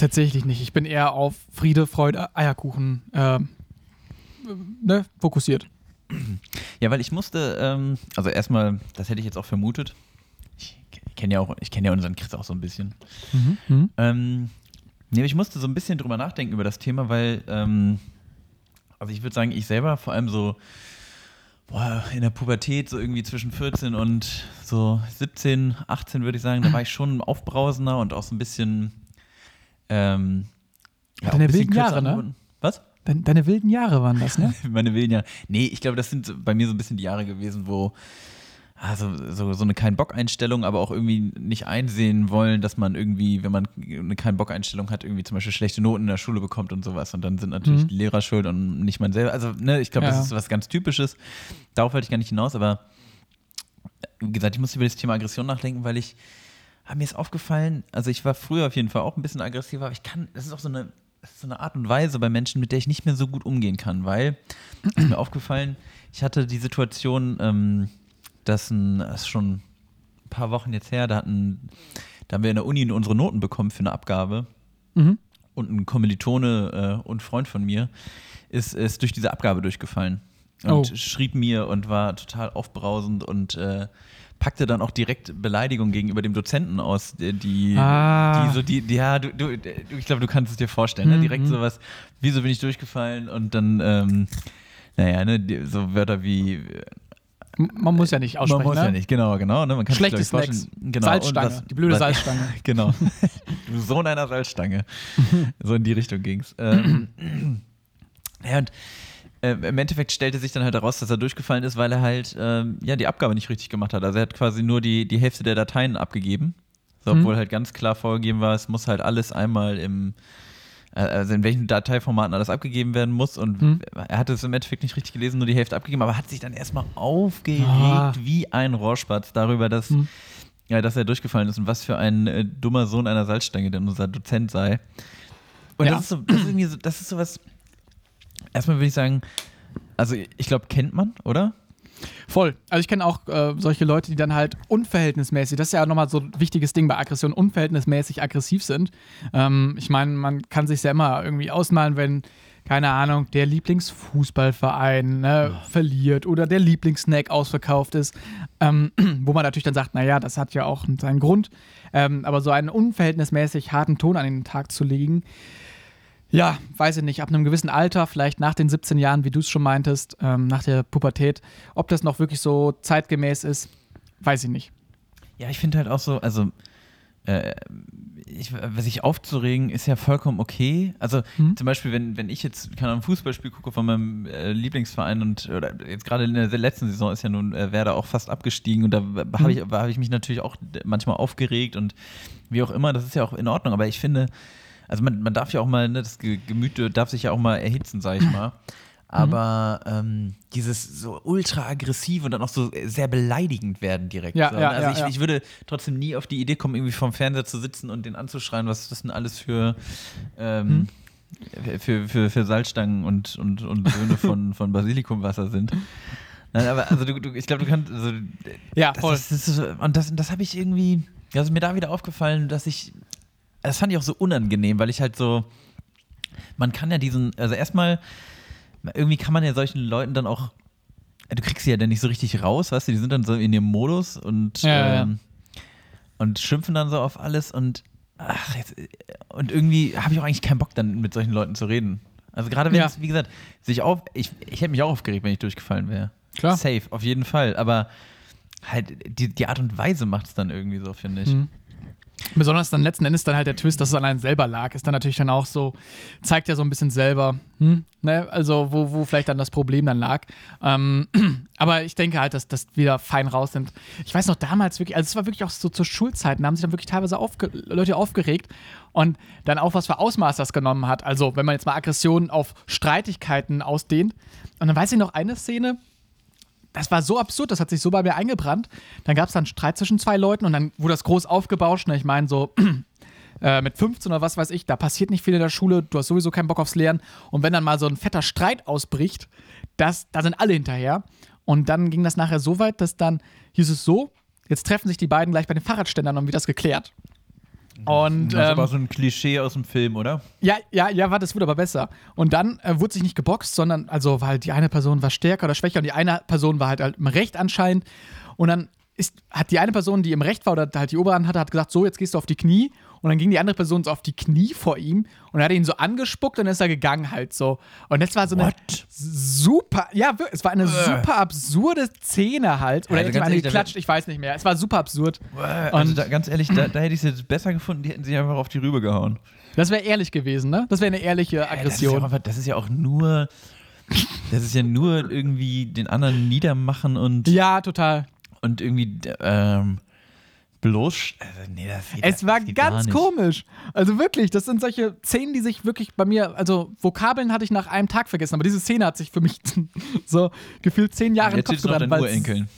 tatsächlich nicht. Ich bin eher auf Friede, Freude, Eierkuchen äh, ne, fokussiert. Ja, weil ich musste, ähm, also erstmal, das hätte ich jetzt auch vermutet. Ich kenne ja auch, ich kenne ja unseren Chris auch so ein bisschen. Mhm. Ähm, nee, ich musste so ein bisschen drüber nachdenken über das Thema, weil, ähm, also ich würde sagen, ich selber vor allem so boah, in der Pubertät, so irgendwie zwischen 14 und so 17, 18 würde ich sagen, da war ich schon aufbrausender und auch so ein bisschen Ähm, ja, auch Deine wilden Jahre, ne? Was? Deine, deine wilden Jahre waren das, ne? Meine wilden Jahre. Nee, ich glaube, das sind bei mir so ein bisschen die Jahre gewesen, wo also so, so eine Kein-Bock-Einstellung, aber auch irgendwie nicht einsehen wollen, dass man irgendwie, wenn man eine Kein-Bock-Einstellung hat, irgendwie zum Beispiel schlechte Noten in der Schule bekommt und sowas. Und dann sind natürlich Mhm. die Lehrer schuld und nicht man selber. Also, ne, ich glaube, Ja. das ist was ganz Typisches. Darauf wollte ich gar nicht hinaus, aber wie gesagt, ich muss über das Thema Aggression nachdenken, weil ich, ah, mir ist aufgefallen, also ich war früher auf jeden Fall auch ein bisschen aggressiver, aber ich kann, das ist auch so eine, so eine Art und Weise bei Menschen, mit der ich nicht mehr so gut umgehen kann, weil, ist mir aufgefallen, ich hatte die Situation, ähm, dass ein, das ist schon ein paar Wochen jetzt her, da hatten, da haben wir in der Uni unsere Noten bekommen für eine Abgabe Mhm. und ein Kommilitone äh, und Freund von mir ist, ist durch diese Abgabe durchgefallen und Oh. schrieb mir und war total aufbrausend und äh, packte dann auch direkt Beleidigung gegenüber dem Dozenten aus, die, die, Ah. die so die, die ja, du, du, ich glaube, du kannst es dir vorstellen, ne? Mhm. direkt sowas, wieso bin ich durchgefallen und dann, ähm, naja, ne, so Wörter wie Man muss ja nicht aussprechen, man muss ne? ja nicht, genau, genau. Ne? Man kann sich, Schlechte glaub ich. Genau. Salzstange, was- die blöde was- Salzstange. genau. du Sohn einer Salzstange. so in die Richtung ging's. Ähm, ja, und äh, im Endeffekt stellte sich dann halt heraus, dass er durchgefallen ist, weil er halt ähm, ja, die Abgabe nicht richtig gemacht hat. Also er hat quasi nur die, die Hälfte der Dateien abgegeben. So, Mhm. obwohl halt ganz klar vorgegeben war, es muss halt alles einmal im also in welchen Dateiformaten alles abgegeben werden muss. Und Mhm. er hatte es im Endeffekt nicht richtig gelesen, nur die Hälfte abgegeben, aber hat sich dann erstmal aufgeregt Ah. wie ein Rohrspatz darüber, dass, Mhm. ja, dass er durchgefallen ist und was für ein äh, dummer Sohn einer Salzstange denn unser Dozent sei. Und Ja. das ist so, das ist irgendwie so, das ist sowas. Erstmal würde ich sagen, also ich glaube, kennt man, oder? Voll. Also ich kenne auch äh, solche Leute, die dann halt unverhältnismäßig, das ist ja nochmal so ein wichtiges Ding bei Aggression, unverhältnismäßig aggressiv sind. Ähm, ich meine, man kann sich ja immer irgendwie ausmalen, wenn, keine Ahnung, der Lieblingsfußballverein ne, verliert oder der Lieblingssnack ausverkauft ist, ähm, wo man natürlich dann sagt, naja, das hat ja auch seinen Grund. Ähm, aber so einen unverhältnismäßig harten Ton an den Tag zu legen, ja, weiß ich nicht, ab einem gewissen Alter, vielleicht nach den 17 Jahren, wie du es schon meintest, ähm, nach der Pubertät, ob das noch wirklich so zeitgemäß ist, weiß ich nicht. Ja, ich finde halt auch so, also äh, ich, sich aufzuregen ist ja vollkommen okay. Also Mhm. zum Beispiel, wenn, wenn ich jetzt keine Ahnung, ein Fußballspiel gucke von meinem äh, Lieblingsverein und oder jetzt gerade in der letzten Saison ist ja nun äh, Werder auch fast abgestiegen und da habe ich, hab ich mich natürlich auch manchmal aufgeregt und wie auch immer, das ist ja auch in Ordnung, aber ich finde, also man, man darf ja auch mal, ne, das Ge- Gemüt darf sich ja auch mal erhitzen, sag ich mal. Aber ähm, dieses so ultra aggressiv und dann auch so sehr beleidigend werden direkt. Ja, so, ja, also ja, ich, ja. ich würde trotzdem nie auf die Idee kommen, irgendwie vorm Fernseher zu sitzen und den anzuschreien, was das denn alles für, ähm, für, für, für Salzstangen und, und, und Söhne von, von Basilikumwasser sind. Nein, aber also du, du, ich glaube, du kannst. Also, Ja, das, voll. Das, ist und das, das habe ich irgendwie. Das ist mir da wieder aufgefallen, dass ich. Das fand ich auch so unangenehm, weil ich halt so. Man kann ja diesen. Also erstmal. Irgendwie kann man ja solchen Leuten dann auch. Du kriegst sie ja dann nicht so richtig raus, weißt du? Die sind dann so in ihrem Modus und. Ja, ja, ja. ähm, und schimpfen dann so auf alles und. Ach, jetzt, und irgendwie habe ich auch eigentlich keinen Bock, dann mit solchen Leuten zu reden. Also gerade wenn Ja. es, wie gesagt, sich auf. Ich, ich hätte mich auch aufgeregt, wenn ich durchgefallen wäre. Klar. Safe, auf jeden Fall. Aber halt, die, die Art und Weise macht es dann irgendwie so, finde ich. Mhm. Besonders dann letzten Endes dann halt der Twist, dass es an einem selber lag, ist dann natürlich dann auch so, zeigt ja so ein bisschen selber, hm, ne, also wo, wo vielleicht dann das Problem dann lag. Ähm, aber ich denke halt, dass das wieder fein raus sind. Ich weiß noch damals wirklich, also es war wirklich auch so zur Schulzeit, da haben sich dann wirklich teilweise aufge Leute aufgeregt und dann auch was für Ausmaß das genommen hat. Also wenn man jetzt mal Aggressionen auf Streitigkeiten ausdehnt. Und dann weiß ich noch eine Szene, das war so absurd, das hat sich so bei mir eingebrannt. Dann gab es dann Streit zwischen zwei Leuten und dann wurde das groß aufgebauscht. Ne? Ich meine, so äh, mit 15 oder was weiß ich, da passiert nicht viel in der Schule, du hast sowieso keinen Bock aufs Lernen. Und wenn dann mal so ein fetter Streit ausbricht, das, da sind alle hinterher. Und dann ging das nachher so weit, dass dann hieß es so, jetzt treffen sich die beiden gleich bei den Fahrradständern und wird das geklärt. Und Das ähm, aber so ein Klischee aus dem Film, oder? ja, ja, ja, warte, es wurde aber besser. Und dann äh, wurde sich nicht geboxt, sondern, also, weil die eine Person war stärker oder schwächer und die eine Person war halt, halt im Recht anscheinend. Und dann ist, hat die eine Person, die im Recht war oder halt die Oberhand hatte, hat gesagt, so, jetzt gehst du auf die Knie. Und dann ging die andere Person so auf die Knie vor ihm und er hat ihn so angespuckt und dann ist er gegangen halt so. Und das war so eine What? super, ja, es war eine super absurde Szene halt. Oder Also hätte geklatscht, ich weiß nicht mehr. Es war super absurd. Also Und- da, ganz ehrlich, da, da hätte ich es jetzt besser gefunden, die hätten sich einfach auf die Rübe gehauen. Das wäre ehrlich gewesen, ne? Das wäre eine ehrliche Das ist, ja Aggression. auch, das ist ja auch nur. Das ist ja nur irgendwie den anderen niedermachen und, Ja, total. und irgendwie ähm, bloß. Also, nee, das geht, Es war geht ganz komisch. Also wirklich, das sind solche Szenen, die sich wirklich bei mir, also Vokabeln hatte ich nach einem Tag vergessen, aber diese Szene hat sich für mich so gefühlt zehn Jahre im Kopf gebrannt. weil's- Urenkeln.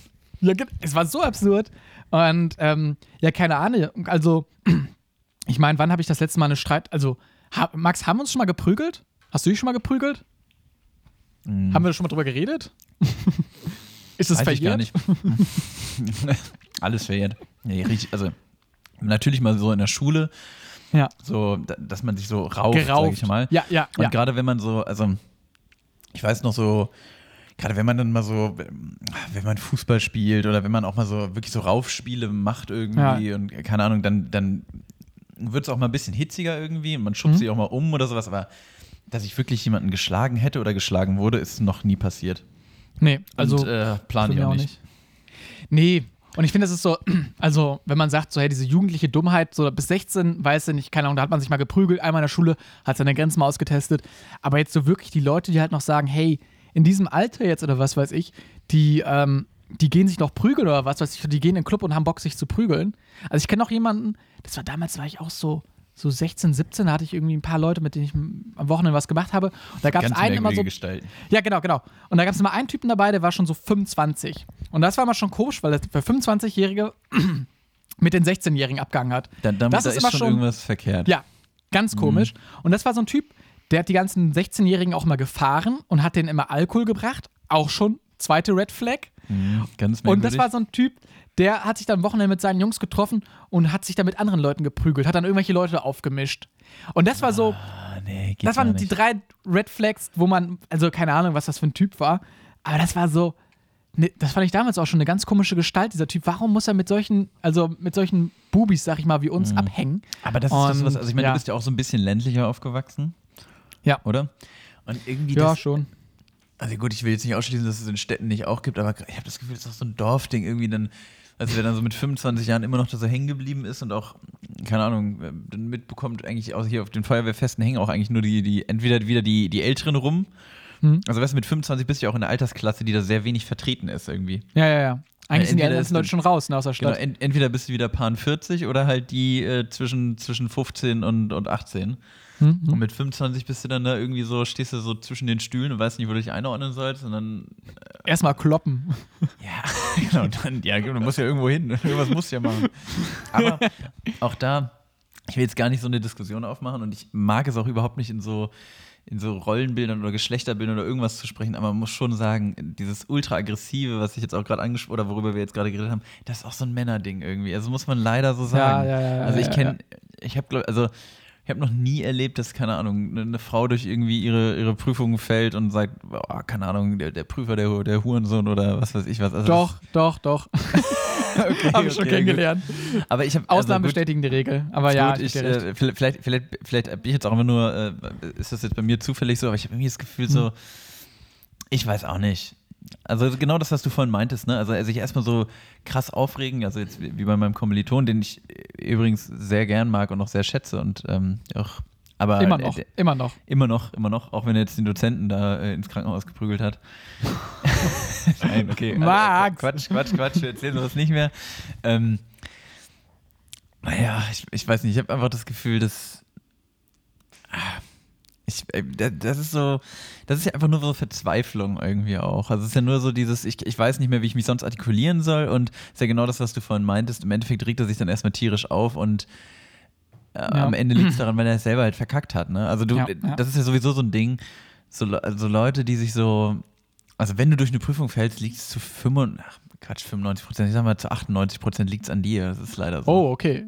Ja, es war so absurd. Und ähm, ja, keine Ahnung. Also, ich meine, wann habe ich das letzte Mal eine Streit. Also, ha Max, haben wir uns schon mal geprügelt? Hast du dich schon mal geprügelt? Haben wir schon mal drüber geredet? Ist das ich gar verjährt? nicht. Alles verjährt. Nee, richtig, also natürlich mal so in der Schule, Ja. so, da- dass man sich so rauft, sag Gerauft. ich mal. Ja, ja, Und ja. gerade wenn man so, also ich weiß noch so, gerade wenn man dann mal so, wenn man Fußball spielt oder wenn man auch mal so wirklich so Raufspiele macht irgendwie und keine Ahnung, dann, dann wird es auch mal ein bisschen hitziger irgendwie und man schubst Mhm. sich auch mal um oder sowas, aber dass ich wirklich jemanden geschlagen hätte oder geschlagen wurde, ist noch nie passiert. Nee, also. und, äh, plan Von ich auch nicht. Nee. Und ich finde, das ist so, also, wenn man sagt, so, hey, diese jugendliche Dummheit, so bis 16, weiß ich nicht, keine Ahnung, da hat man sich mal geprügelt, einmal in der Schule, hat seine Grenzen mal ausgetestet. Aber jetzt so wirklich die Leute, die halt noch sagen, hey, in diesem Alter jetzt oder was weiß ich, die, ähm, die gehen sich noch prügeln oder was weiß ich, die gehen in den Club und haben Bock, sich zu prügeln. Also, ich kenne noch jemanden, das war damals, war ich auch so. So 16, 17, da hatte ich irgendwie ein paar Leute, mit denen ich am Wochenende was gemacht habe. Und da gab es einen immer so, Gestalten. ja, genau, genau. Und da gab es immer einen Typen dabei, der war schon so 25. Und das war mal schon komisch, weil der für 25-Jährige mit den 16-Jährigen abgehangen hat. Da, damit, Das da ist ist immer schon, schon- irgendwas verkehrt. Ja, ganz komisch. Und das war so ein Typ, der hat die ganzen 16-Jährigen auch mal gefahren und hat denen immer Alkohol gebracht. Auch schon zweite Red Flag. Mhm, ganz Und das merkwürdig. war so ein Typ, der hat sich dann am Wochenende mit seinen Jungs getroffen und hat sich dann mit anderen Leuten geprügelt, hat dann irgendwelche Leute aufgemischt. Und das war so, Ah, nee, das waren die drei Red Flags, wo man, also keine Ahnung, was das für ein Typ war, aber das war so, ne, das fand ich damals auch schon eine ganz komische Gestalt, dieser Typ. Warum muss er mit solchen, also mit solchen Bubis, sag ich mal, wie uns abhängen? Aber das ist das Und, was, also ich meine, ja. du bist ja auch so ein bisschen ländlicher aufgewachsen. Ja. Oder? Und irgendwie Ja, das, schon. also gut, ich will jetzt nicht ausschließen, dass es in Städten nicht auch gibt, aber ich habe das Gefühl, es ist auch so ein Dorfding irgendwie dann, also wer dann so mit 25 Jahren immer noch da so hängen geblieben ist und auch, keine Ahnung, äh, dann mitbekommt eigentlich auch hier auf den Feuerwehrfesten hängen auch eigentlich nur die, die entweder wieder die, die Älteren rum. Mhm. Also weißt du, mit 25 bist du ja auch in einer Altersklasse, die da sehr wenig vertreten ist irgendwie. Ja, ja, ja. Eigentlich sind die entweder ganzen Leute schon raus ne, aus der Genau, Stadt. ent entweder bist du wieder Pan 40 oder halt die äh, zwischen, zwischen 15 und, und 18. Mhm. Und mit 25 bist du dann da irgendwie so, stehst du so zwischen den Stühlen und weißt nicht, wo du dich einordnen sollst. Und dann, Erstmal kloppen. ja, genau, dann, ja, du musst ja irgendwo hin. Irgendwas musst du ja machen. Aber auch da, ich will jetzt gar nicht so eine Diskussion aufmachen und ich mag es auch überhaupt nicht in so, in so Rollenbildern oder Geschlechterbildern oder irgendwas zu sprechen, aber man muss schon sagen, dieses ultra-aggressive, was ich jetzt auch gerade angesprochen oder worüber wir jetzt gerade geredet haben, das ist auch so ein Männerding irgendwie. Also muss man leider so sagen. ja, ja, ja, also ich kenne, ich habe, glaube also ich habe noch nie erlebt, dass, keine Ahnung, eine- eine Frau durch irgendwie ihre, ihre Prüfung fällt und sagt, oh, keine Ahnung, der, der Prüfer, der, der Hurensohn oder was weiß ich was. Also Doch, doch, doch. das, okay, Habe ich schon okay, kennengelernt. gut. Aber ich habe Ausnahmen gut, bestätigen die Regel. Aber ja, gut, ich, dir recht. äh, vielleicht, vielleicht, vielleicht, bin ich jetzt auch immer nur, äh, ist das jetzt bei mir zufällig so, aber ich habe irgendwie das Gefühl so, Hm. ich weiß auch nicht. Also genau das, was du vorhin meintest, ne? Also sich erstmal so krass aufregen, also jetzt wie wie bei meinem Kommiliton, den ich übrigens sehr gern mag und auch sehr schätze und ähm, auch, aber immer noch, äh, immer noch. immer noch, immer noch, auch wenn er jetzt den Dozenten da äh, ins Krankenhaus geprügelt hat. Nein, okay. also, Max! Quatsch, Quatsch, Quatsch, wir erzählen sowas nicht mehr. Ähm, naja, ich, ich weiß nicht, ich habe einfach das Gefühl, dass. ah, Ich, äh, da- das ist so, das ist ja einfach nur so Verzweiflung irgendwie auch. Also es ist ja nur so dieses, ich, ich weiß nicht mehr, wie ich mich sonst artikulieren soll und es ist ja genau das, was du vorhin meintest. Im Endeffekt regt er sich dann erstmal tierisch auf und äh, am Ende liegt es daran, weil er es selber halt verkackt hat. Ne? Also du, Ja, ja. das ist ja sowieso so ein Ding, so, also Leute, die sich so, also wenn du durch eine Prüfung fällst, liegt es zu 95, ach, Quatsch, 95 Prozent, ich sag mal zu 98 Prozent liegt es an dir. Das ist leider so. Oh, okay.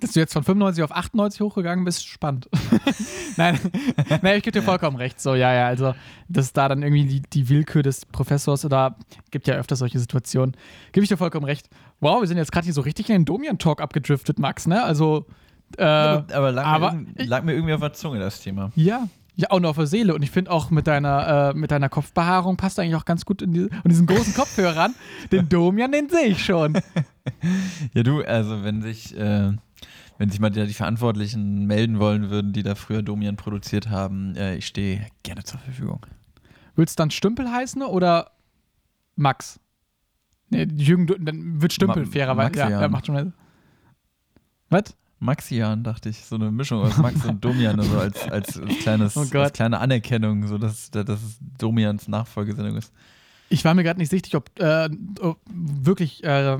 Dass du jetzt von 95 auf 98 hochgegangen bist, spannend. Nein, Nein, ich gebe dir vollkommen recht. So, ja, ja, also, dass da dann irgendwie die, die Willkür des Professors oder gibt ja öfter solche Situationen. Gebe ich dir vollkommen recht. Wow, wir sind jetzt gerade hier so richtig in den Domian-Talk abgedriftet, Max, ne? Also, Äh, aber aber, lag, aber mir, lag mir irgendwie auf der Zunge, das Thema. ja. Ja, auch noch auf der Seele. Und ich finde auch mit deiner, äh, mit deiner Kopfbehaarung passt eigentlich auch ganz gut in die, und diesen großen Kopfhörern. Den Domian, den sehe ich schon. Ja, du, also wenn sich, äh, wenn sich mal die, die Verantwortlichen melden wollen würden, die da früher Domian produziert haben, äh, ich stehe gerne zur Verfügung. Willst du dann Stümpel heißen oder Max? Nee, Jürgen, dann wird Stümpel Ma- fairerweise. Ja, Maxian. ja, macht schon Sinn. Was? Maxian, dachte ich, so eine Mischung aus Max und Domian, also als, als, als, kleines, Oh als kleine Anerkennung, so dass, dass es Domians Nachfolgesendung ist. Ich war mir gerade nicht sicher, ob, äh, wirklich, äh,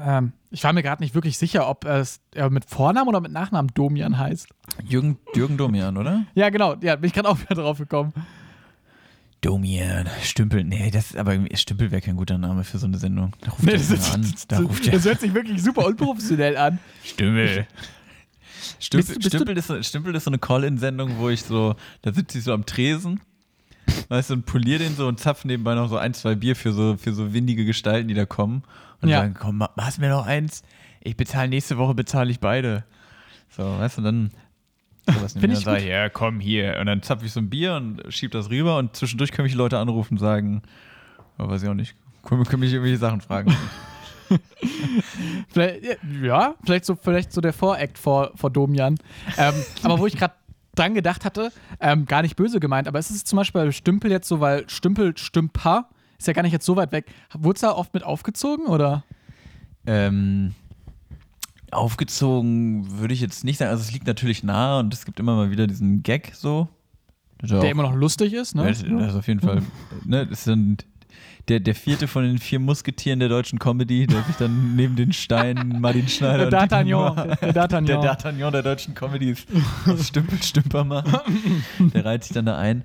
ähm, ich war mir gerade nicht wirklich sicher, ob es äh, mit Vornamen oder mit Nachnamen Domian heißt. Jürgen, Jürgen Domian, oder? Ja, genau, ja, bin ich gerade auch wieder drauf gekommen. Domian, Stümpel, nee, das aber irgendwie, Stümpel wäre kein guter Name für so eine Sendung. Da ruft Nee, das, ist, an. Da ruft ja das hört sich wirklich super unprofessionell an. Stimme. Stümpel, Bist- bist Stümpel, ist so, Stümpel ist so eine Call-In-Sendung, wo ich so, da sitze ich so am Tresen, weißt du, und polier den so und zapf nebenbei noch so ein, zwei Bier für so, für so windige Gestalten, die da kommen. Und Ja. sagen, komm, ma- machst mir noch eins, ich bezahle nächste Woche, bezahle ich beide. So, weißt du, dann sowas Find nehmen. ich Dann sag gut. ja, komm hier. Und dann zapf ich so ein Bier und schieb das rüber und zwischendurch können mich Leute anrufen und sagen, oh, weiß ich auch nicht, können, können mich irgendwelche Sachen fragen. Vielleicht, ja, vielleicht so, vielleicht so der Voract vor, vor Domian. Ähm, aber wo ich gerade dran gedacht hatte, ähm, gar nicht böse gemeint, aber es ist zum Beispiel bei Stümpel jetzt so, weil Stümpel, Stümper ist ja gar nicht jetzt so weit weg. Wurde es da oft mit aufgezogen oder? Ähm, aufgezogen würde ich jetzt nicht sagen. Also es liegt natürlich nahe und es gibt immer mal wieder diesen Gag so. Der, Der immer noch lustig ist, ne? das, das ist auf jeden Fall. Ne, das ist dann der, der vierte von den vier Musketieren der deutschen Comedy, der sich dann neben den Steinen Martin Schneider Der D'Artagnan. Der D'Artagnan. der D'Artagnan der deutschen Comedy ist Stümpel Stümper machen. Der reiht sich dann da ein.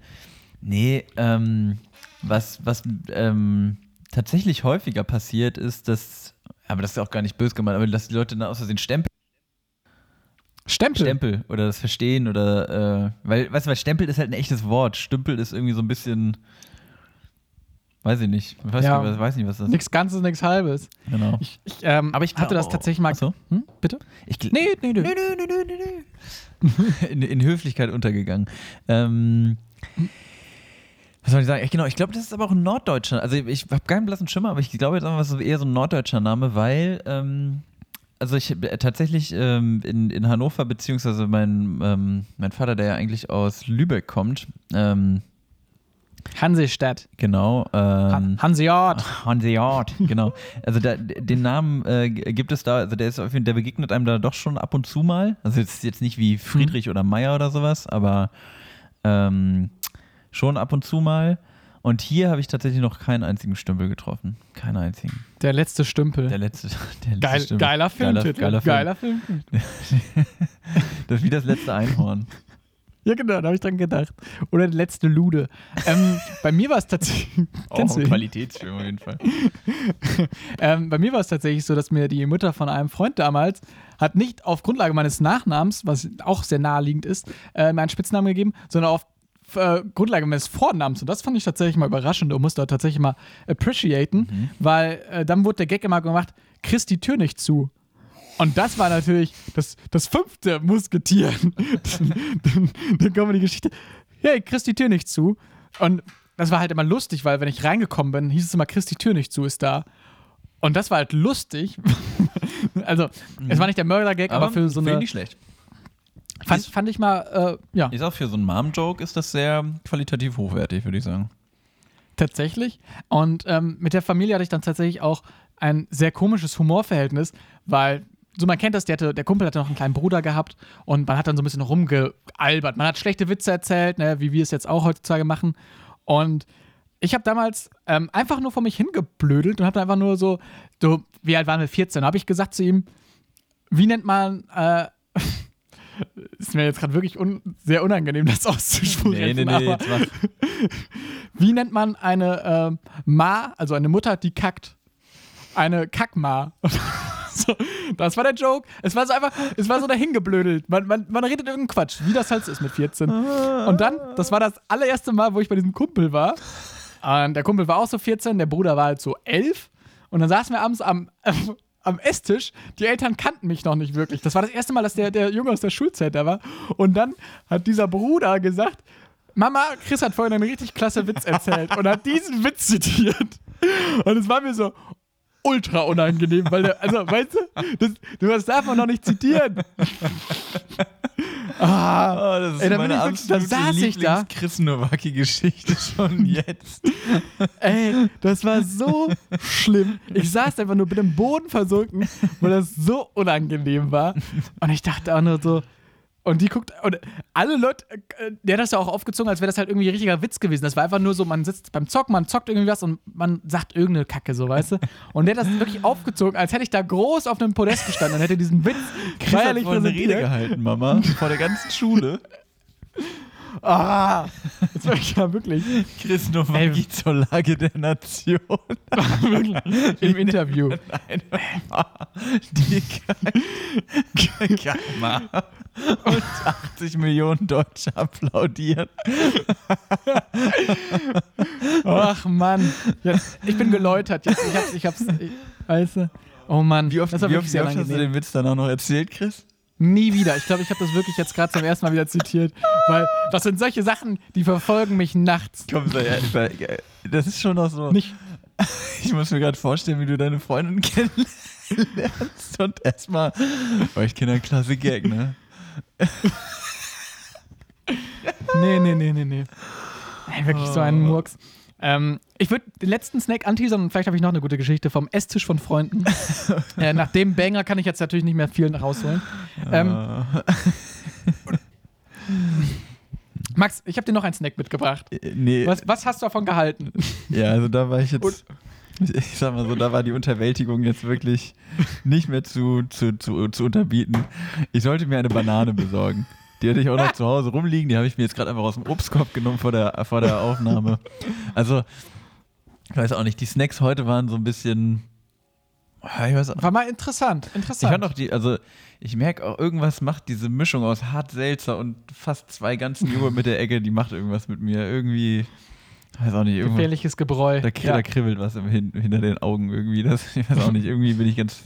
Nee, ähm, was, was ähm, tatsächlich häufiger passiert ist, dass, aber das ist auch gar nicht böse gemeint, aber dass die Leute dann aus Versehen Stempel, Stempel. Stempel oder das verstehen oder, äh, weil, weißt du, weil Stempel ist halt ein echtes Wort. Stümpel ist irgendwie so ein bisschen, weiß ich nicht, weiß, Ja. nicht, was, weiß nicht, was das ist. Nichts Ganzes, nichts Halbes. Genau. Ich, ich, ähm, Aber ich hatte das tatsächlich mal. Achso. Hm? Bitte? Ich, Nee, nee, nee. Nö, nö, nö, nö. in, in Höflichkeit untergegangen. Ähm, was soll ich sagen? Ich, genau, ich glaube, das ist aber auch ein norddeutscher. Also ich habe keinen blassen Schimmer, aber ich glaube jetzt einfach, es ist eher so ein norddeutscher Name, weil ähm, also ich äh, tatsächlich ähm, in, in Hannover, beziehungsweise mein, ähm, mein Vater, der ja eigentlich aus Lübeck kommt, ähm, Hansestadt. genau. Ähm, Hanseat. Hanseat, genau. Also da, den Namen äh, gibt es da, also der ist auf jeden der begegnet einem da doch schon ab und zu mal. Also jetzt, jetzt nicht wie Friedrich oder Meier oder sowas, aber ähm, schon ab und zu mal. Und hier habe ich tatsächlich noch keinen einzigen Stümpel getroffen. Keinen einzigen. Der letzte Stümpel. Der letzte. Der letzte Geil, Stümpel. geiler Filmtitel. Geiler, geiler Film. Film. Das ist wie das letzte Einhorn. Ja, genau, da habe ich dran gedacht. Oder der letzte Lude. Ähm, bei mir war es tatsächlich. Kennst du? Oh, Qualitätsfilm auf jeden Fall. Ähm, bei mir war es tatsächlich so, dass mir die Mutter von einem Freund damals hat nicht auf Grundlage meines Nachnamens, was auch sehr naheliegend ist, äh, meinen Spitznamen gegeben, sondern auf äh, Grundlage meines Vornamens. Und das fand ich tatsächlich mal überraschend und musste tatsächlich mal appreciaten, weil äh, dann wurde der Gag immer gemacht, kriegst die Tür nicht zu. Und das war natürlich das, das fünfte Musketier. dann, dann kommt die Geschichte, hey, kriegst die Tür nicht zu. Und das war halt immer lustig, weil wenn ich reingekommen bin, hieß es immer, kriegst die Tür nicht zu, ist da. Und das war halt lustig. also, es war nicht der Mörder-Gag, aber, für so eine. nicht schlecht. Fand, fand ich mal, äh, ja, Ist auch für so einen Mom-Joke ist das sehr qualitativ hochwertig, würde ich sagen. tatsächlich. Und ähm, mit der Familie hatte ich dann tatsächlich auch ein sehr komisches Humorverhältnis, weil, so man kennt das, der, hatte, der Kumpel hatte noch einen kleinen Bruder gehabt und man hat dann so ein bisschen rumgealbert. Man hat schlechte Witze erzählt, ne, wie wir es jetzt auch heutzutage machen. Und ich habe damals ähm, einfach nur vor mich hingeblödelt und habe einfach nur so, so, wie alt waren wir? 14. habe ich gesagt zu ihm, wie nennt man, äh, ist mir jetzt gerade wirklich un sehr unangenehm, das auszusprechen. aber jetzt mach. wie nennt man eine ähm, Ma, also eine Mutter, die kackt? Eine Kackma. so, das war der Joke. Es war so einfach, es war so dahingeblödelt. Man, man, man redet irgendeinen Quatsch, wie das halt ist mit 14. Und dann, das war das allererste Mal, wo ich bei diesem Kumpel war. Und der Kumpel war auch so 14, der Bruder war halt so 11. Und dann saßen wir abends am, am Esstisch, die Eltern kannten mich noch nicht wirklich. Das war das erste Mal, dass der, der Junge aus der Schulzeit da war. Und dann hat dieser Bruder gesagt, Mama, Chris hat vorhin einen richtig klasse Witz erzählt und hat diesen Witz zitiert. Und es war mir so ultra unangenehm, weil der, also, weißt du, das, das darf man noch nicht zitieren. Ah, Oh, das ist Ey, da meine ich wirklich- da saß ich da. Lieblings-Chris Nowacki-Geschichte schon jetzt. Ey, das war so schlimm. Ich saß einfach nur mit dem Boden versunken, weil das so unangenehm war. Und ich dachte auch nur so. Und die guckt, und alle Leute, äh, der hat das ja auch aufgezogen, als wäre das halt irgendwie ein richtiger Witz gewesen. Das war einfach nur so, man sitzt beim Zocken, man zockt irgendwie was und man sagt irgendeine Kacke, so, weißt du? Und der hat das wirklich aufgezogen, als hätte ich da groß auf einem Podest gestanden und hätte diesen Witz feierlich vorhin eine Rede präsentiert. gehalten, Mama, vor der ganzen Schule. Ah, das war ja wirklich Chris Nowacki zur Lage der Nation. im Interview. Die Gamma. Und 80 Millionen Deutsche applaudieren. Ach Mann, jetzt, ich bin geläutert jetzt. Ich hab's, ich hab's, ich, weißt du? Oh Mann, Wie oft, wie wirklich oft, wie oft hast du den Witz dann auch noch erzählt, Chris? Nie wieder. Ich glaube, ich habe das wirklich jetzt gerade zum ersten Mal wieder zitiert, weil das sind solche Sachen, die verfolgen mich nachts. Komm, das ist schon noch so. Nicht. Ich muss mir gerade vorstellen, wie du deine Freundin kennenlernst und erstmal. Oh, ich kenne einen klasse Gag, ne? Nee, nee, nee, nee, nee. Ey, wirklich so ein Murks. Ähm, ich würde den letzten Snack anteasern und vielleicht habe ich noch eine gute Geschichte vom Esstisch von Freunden. äh, nach dem Banger kann ich jetzt natürlich nicht mehr viel rausholen. Ähm, Max, ich habe dir noch einen Snack mitgebracht. Äh, nee, Was, was hast du davon gehalten? ja, also da war ich jetzt. Ich sag mal so, da war die Unterwältigung jetzt wirklich nicht mehr zu, zu, zu, zu unterbieten. Ich sollte mir eine Banane besorgen. Die hatte ich auch noch zu Hause rumliegen. Die habe ich mir jetzt gerade einfach aus dem Obstkorb genommen vor der, vor der Aufnahme. Also, ich weiß auch nicht, die Snacks heute waren so ein bisschen. Ich War mal interessant. Ich Interessant. fand auch die, also ich merke auch, irgendwas macht diese Mischung aus hart Seltzer und fast zwei ganzen Joghurt mit der Ecke, die macht irgendwas mit mir. Irgendwie, weiß auch nicht. Gefährliches Gebräu. Da, Ja. da kribbelt was im, hin, hinter den Augen irgendwie. Das, ich weiß auch nicht, irgendwie bin ich ganz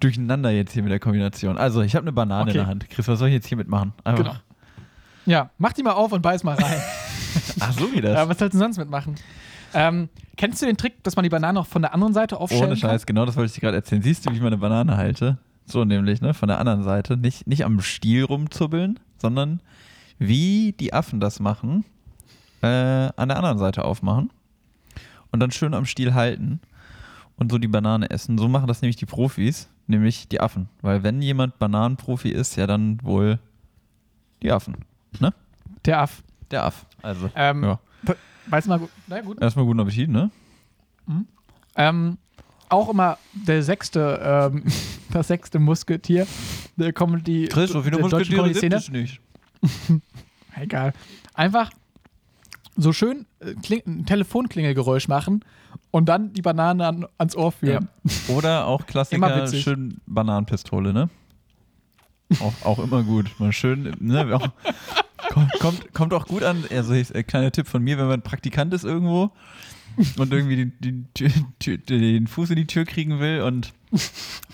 durcheinander jetzt hier mit der Kombination. Also, ich habe eine Banane in Okay. der Hand. Chris, was soll ich jetzt hier mitmachen? Einfach. Genau. Ja, mach die mal auf und beiß mal rein. Ach, so wie das. ja, was sollst du sonst mitmachen? Ähm, kennst du den Trick, dass man die Banane auch von der anderen Seite aufstellen Ohne Scheiß, genau das wollte ich dir gerade erzählen. Siehst du, wie ich meine Banane halte? So nämlich, ne? Von der anderen Seite. Nicht, nicht am Stiel rumzubbeln, sondern wie die Affen das machen, äh, an der anderen Seite aufmachen und dann schön am Stiel halten und so die Banane essen. So machen das nämlich die Profis, nämlich die Affen. Weil wenn jemand Bananenprofi ist, ja dann wohl die Affen. kann? Der Aff. Der Aff. Also, Ähm, ja. Weiß mal gut. Na gut. Erstmal guten Appetit, ne? Ähm, auch immer der sechste, ähm, das sechste Musketier der Comedy. Chris, so viele Musketiere gibt es nicht. Egal. Einfach so schön äh, ein Telefonklingelgeräusch machen und dann die Banane an, ans Ohr führen. Oder auch Klassiker, schön Bananenpistole, ne? Auch, auch immer gut. Mal schön, ne? Auch, kommt, kommt, auch gut an. Also, ich, äh, kleiner Tipp von mir, wenn man Praktikant ist irgendwo und irgendwie den, den, den Fuß in die Tür kriegen will und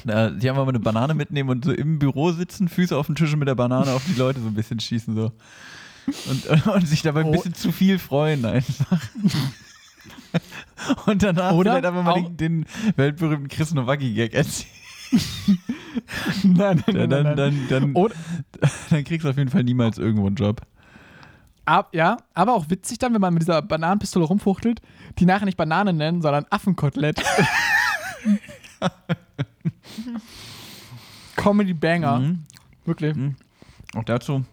äh, die haben mal eine Banane mitnehmen und so im Büro sitzen, Füße auf dem Tisch und mit der Banane auf die Leute so ein bisschen schießen, so. Und, und sich dabei ein Oh. bisschen zu viel freuen einfach. Und danach Oder vielleicht einfach mal den, den weltberühmten Chris Nowacki-Gag erzählen. Nein, nein, Dann, dann, dann, dann, kriegst du auf jeden Fall niemals irgendwo einen Job. ab, ja, aber auch witzig dann, wenn man mit dieser Bananenpistole rumfuchtelt, die nachher nicht Banane nennen, sondern Affenkotelett. Comedy Banger. Mhm. Wirklich. Auch dazu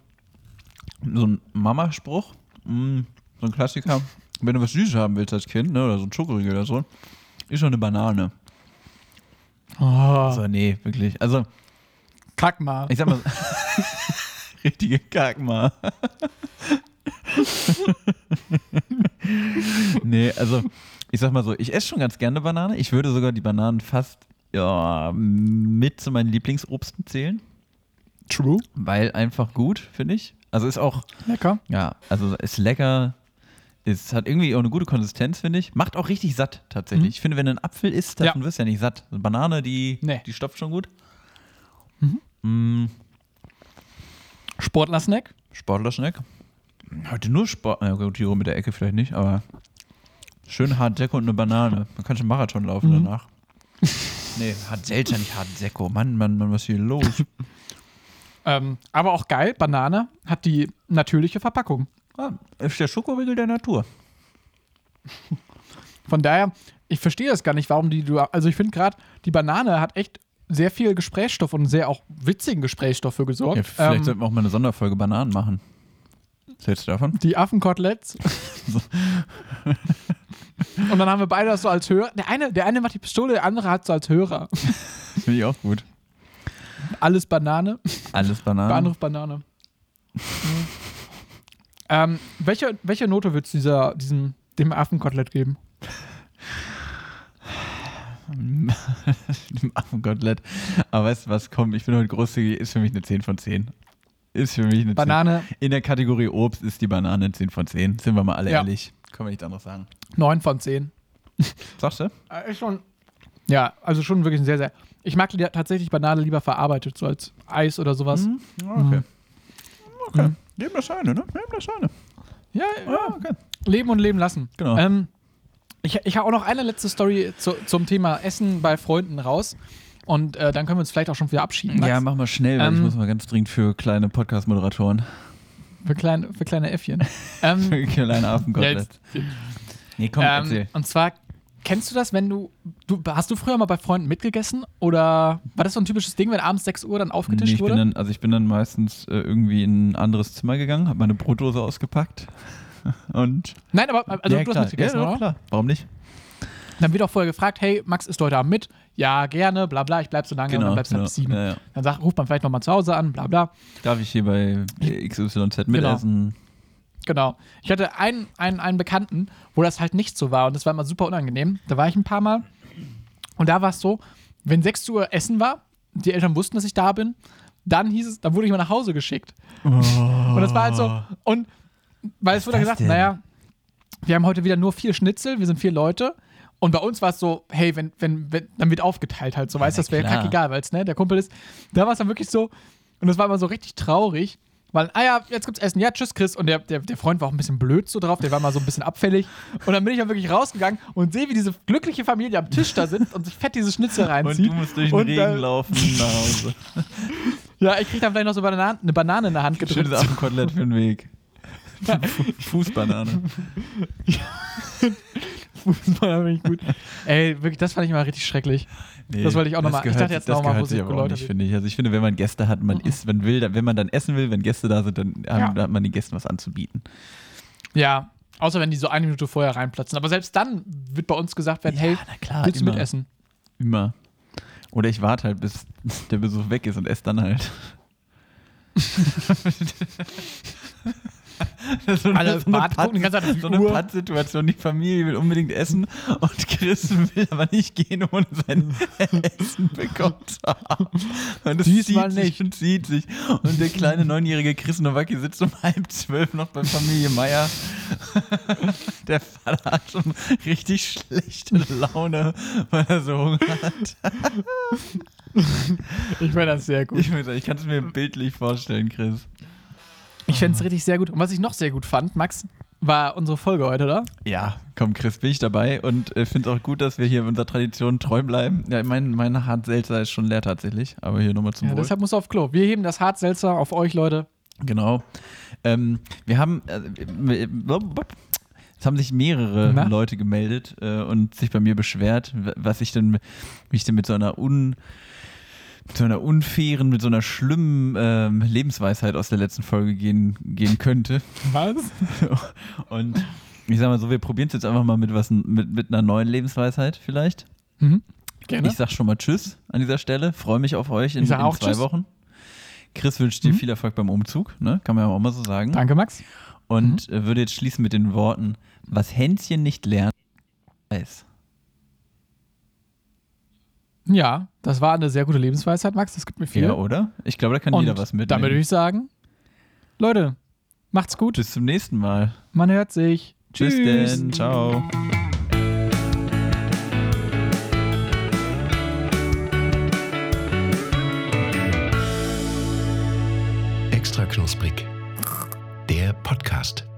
so ein Mama-Spruch, mm, so ein Klassiker. Wenn du was Süßes haben willst als Kind, ne, oder so ein Schokoriegel oder so, ist schon eine Banane. Oh, Also, nee, wirklich. Also, kack mal. ich sag mal, richtige Kackma. nee, also, ich sag mal so, ich esse schon ganz gerne Banane. Ich würde sogar die Bananen fast ja, mit zu meinen Lieblingsobsten zählen, True. weil einfach gut, finde ich. Also ist auch Lecker. Ja, also ist lecker, Ist, hat irgendwie auch eine gute Konsistenz, finde ich. Macht auch richtig satt, tatsächlich. Mhm. Ich finde, wenn du einen Apfel isst, Ja. davon wirst du ja nicht satt. Eine Banane, die, Nee. die stopft schon gut. Mhm. Mm, Sportler-Snack. Sportler-Snack. Heute nur Sport. Na gut, hier mit der Ecke vielleicht nicht, aber schön hart Sekko und eine Banane. Man kann schon Marathon laufen Mhm. danach. nee, hart Selter, nicht hart Sekko. Mann, Mann, Mann, was ist hier los? Ähm, aber auch geil, Banane hat die natürliche Verpackung. ah, ist der Schokoriegel der Natur. Von daher, ich verstehe das gar nicht, warum die du. Also ich finde gerade, die Banane hat echt sehr viel Gesprächsstoff und sehr auch witzigen Gesprächsstoff für gesorgt. Ja, vielleicht ähm, sollten wir auch mal eine Sonderfolge Bananen machen. Was hältst du davon? die Affenkoteletts. und dann haben wir beide das so als Hörer. Der eine, der eine macht die Pistole, der andere hat so als Hörer. Finde ich auch gut. Alles Banane. Alles Bananen. Bahnhof Banane. ähm, welche, welche Note würdest du dieser, diesem, dem Affenkotelett geben? Dem Affenkotelett. Aber weißt du was, komm, ich bin heute großzügig, ist für mich eine 10 von 10. Ist für mich eine Banane 10. In der Kategorie Obst ist die Banane eine 10 von 10. Sind wir mal alle Ja. ehrlich. Kann man nichts anderes sagen. 9 von 10. Sagst du? Äh, Ist schon. Ja, also schon wirklich ein sehr, sehr. Ich mag li- tatsächlich Banane lieber verarbeitet, so als Eis oder sowas. Mhm. Okay. Okay. Mhm. Leben das Scheine, ne? Leben das Scheine. Ja, ja. Ja, okay. Leben und leben lassen. Genau. Ähm, ich ich habe auch noch eine letzte Story zu, zum Thema Essen bei Freunden raus. Und äh, dann können wir uns vielleicht auch schon wieder abschieden. Max. Ja, mach mal schnell, weil ich Ähm, muss mal ganz dringend für kleine Podcast-Moderatoren. für, kleine, für kleine Äffchen. ähm, Für kleine Affenkotelett. Nee, komm, ähm, erzähl. und zwar, kennst du das, wenn du, du. Hast du früher mal bei Freunden mitgegessen? Oder war das so ein typisches Ding, wenn abends 6 Uhr dann Nee, aufgetischt ich bin wurde? dann, also ich bin dann meistens äh, irgendwie in ein anderes Zimmer gegangen, habe meine Brotdose ausgepackt und Nein, aber also ja, du hast klar. mitgegessen, ja, oder? klar. Warum nicht? Dann wird auch vorher gefragt, hey, Max ist heute Abend mit? Ja, gerne, bla bla, ich bleib so lange und dann bleibst du genau. bis sieben. Ja, ja. Dann sagt, ruft man vielleicht nochmal zu Hause an, bla bla. Darf ich hier bei XYZ Genau. mitessen? Genau. Ich hatte einen, einen, einen Bekannten, wo das halt nicht so war und das war immer super unangenehm. Da war ich ein paar Mal und da war es so, wenn 6 Uhr Essen war, die Eltern wussten, dass ich da bin, dann hieß es, dann wurde ich mal nach Hause geschickt. Und das war halt so, und weil es wurde gesagt, denn? naja, wir haben heute wieder nur vier Schnitzel, wir sind vier Leute. Und bei uns war es so, hey, wenn, wenn, wenn, dann wird aufgeteilt halt, so weißt du, das wäre klar. kackegal, weil es, ne, der Kumpel ist. Da war es dann wirklich so, und das war immer so richtig traurig, weil, ah ja, jetzt gibt's Essen, ja, tschüss, Chris. Und der, der, der Freund war auch ein bisschen blöd so drauf, der war mal so ein bisschen abfällig. Und dann bin ich dann wirklich rausgegangen und sehe, wie diese glückliche Familie am Tisch da sitzt und sich fett diese Schnitzel Und reinzieht. du musst durch den Und Regen dann- laufen nach Hause. Ja, ich krieg dann vielleicht noch so Bananen, eine Banane in der Hand gedrückt. Schönes Affenkotelett für den Weg. Fu- Fußbanane. Fußball finde ich gut. Ey, wirklich, das fand ich mal richtig schrecklich. Nee, Das wollte ich auch noch mal- ich dachte jetzt das noch mal, gehört wo sich geläutert nicht, finde ich. Also ich finde, wenn man Gäste hat, man isst, wenn will, wenn man dann essen will, wenn Gäste da sind, dann Ja. hat man den Gästen was anzubieten. Ja, außer wenn die so eine Minute vorher reinplatzen. Aber selbst dann wird bei uns gesagt werden, hey, na klar, willst du immer. mitessen? Immer. Oder ich warte halt, bis der Besuch weg ist und esse dann halt. so Alle warten, gucken die ganze Zeit auf die so eine. Pattsituation. Die Familie will unbedingt essen und Chris will aber nicht gehen, ohne sein Essen bekommen zu haben. Und es Diesmal zieht sich nicht. und zieht sich. Und der kleine neunjährige Chris Nowacki sitzt um halb zwölf noch bei Familie Meier. Der Vater hat schon richtig schlechte Laune, weil er so Hunger hat. Ich finde das sehr gut. Ich, ich kann es mir bildlich vorstellen, Chris. Ich fände es richtig sehr gut. Und was ich noch sehr gut fand, Max, war unsere Folge heute, oder? Ja, komm, Chris, bin ich dabei und äh, finde es auch gut, dass wir hier unserer Tradition treu bleiben. Ja, mein, mein Hartselzer ist schon leer tatsächlich, aber hier nochmal zum Ja, Wohl. deshalb muss auf Klo. Wir heben das Hartselzer auf euch, Leute. Genau. Ähm, wir haben, äh, es haben sich mehrere Na? Leute gemeldet äh, und sich bei mir beschwert, was ich denn, wie ich denn mit so einer un, mit so einer unfairen, mit so einer schlimmen ähm, Lebensweisheit aus der letzten Folge gehen, gehen könnte. Was? Und ich sag mal so, wir probieren es jetzt einfach mal mit was mit, mit einer neuen Lebensweisheit vielleicht. Mhm. Gerne. Ich sag schon mal Tschüss an dieser Stelle. Freue mich auf euch in, Ich sag in auch zwei Tschüss. Wochen. Chris wünscht dir Mhm. viel Erfolg beim Umzug, ne? Kann man ja auch mal so sagen. Danke, Max. Und Mhm. äh, würde jetzt schließen mit den Worten: Was Hänschen nicht lernt, weiß. Ja, das war eine sehr gute Lebensweisheit, Max. Das gibt mir viel. Ja, oder? Ich glaube, da kann Und jeder was mitnehmen. Damit würde ich sagen, Leute, macht's gut. Bis zum nächsten Mal. Man hört sich. Tschüss. Bis denn. Ciao. Extra knusprig. Der Podcast.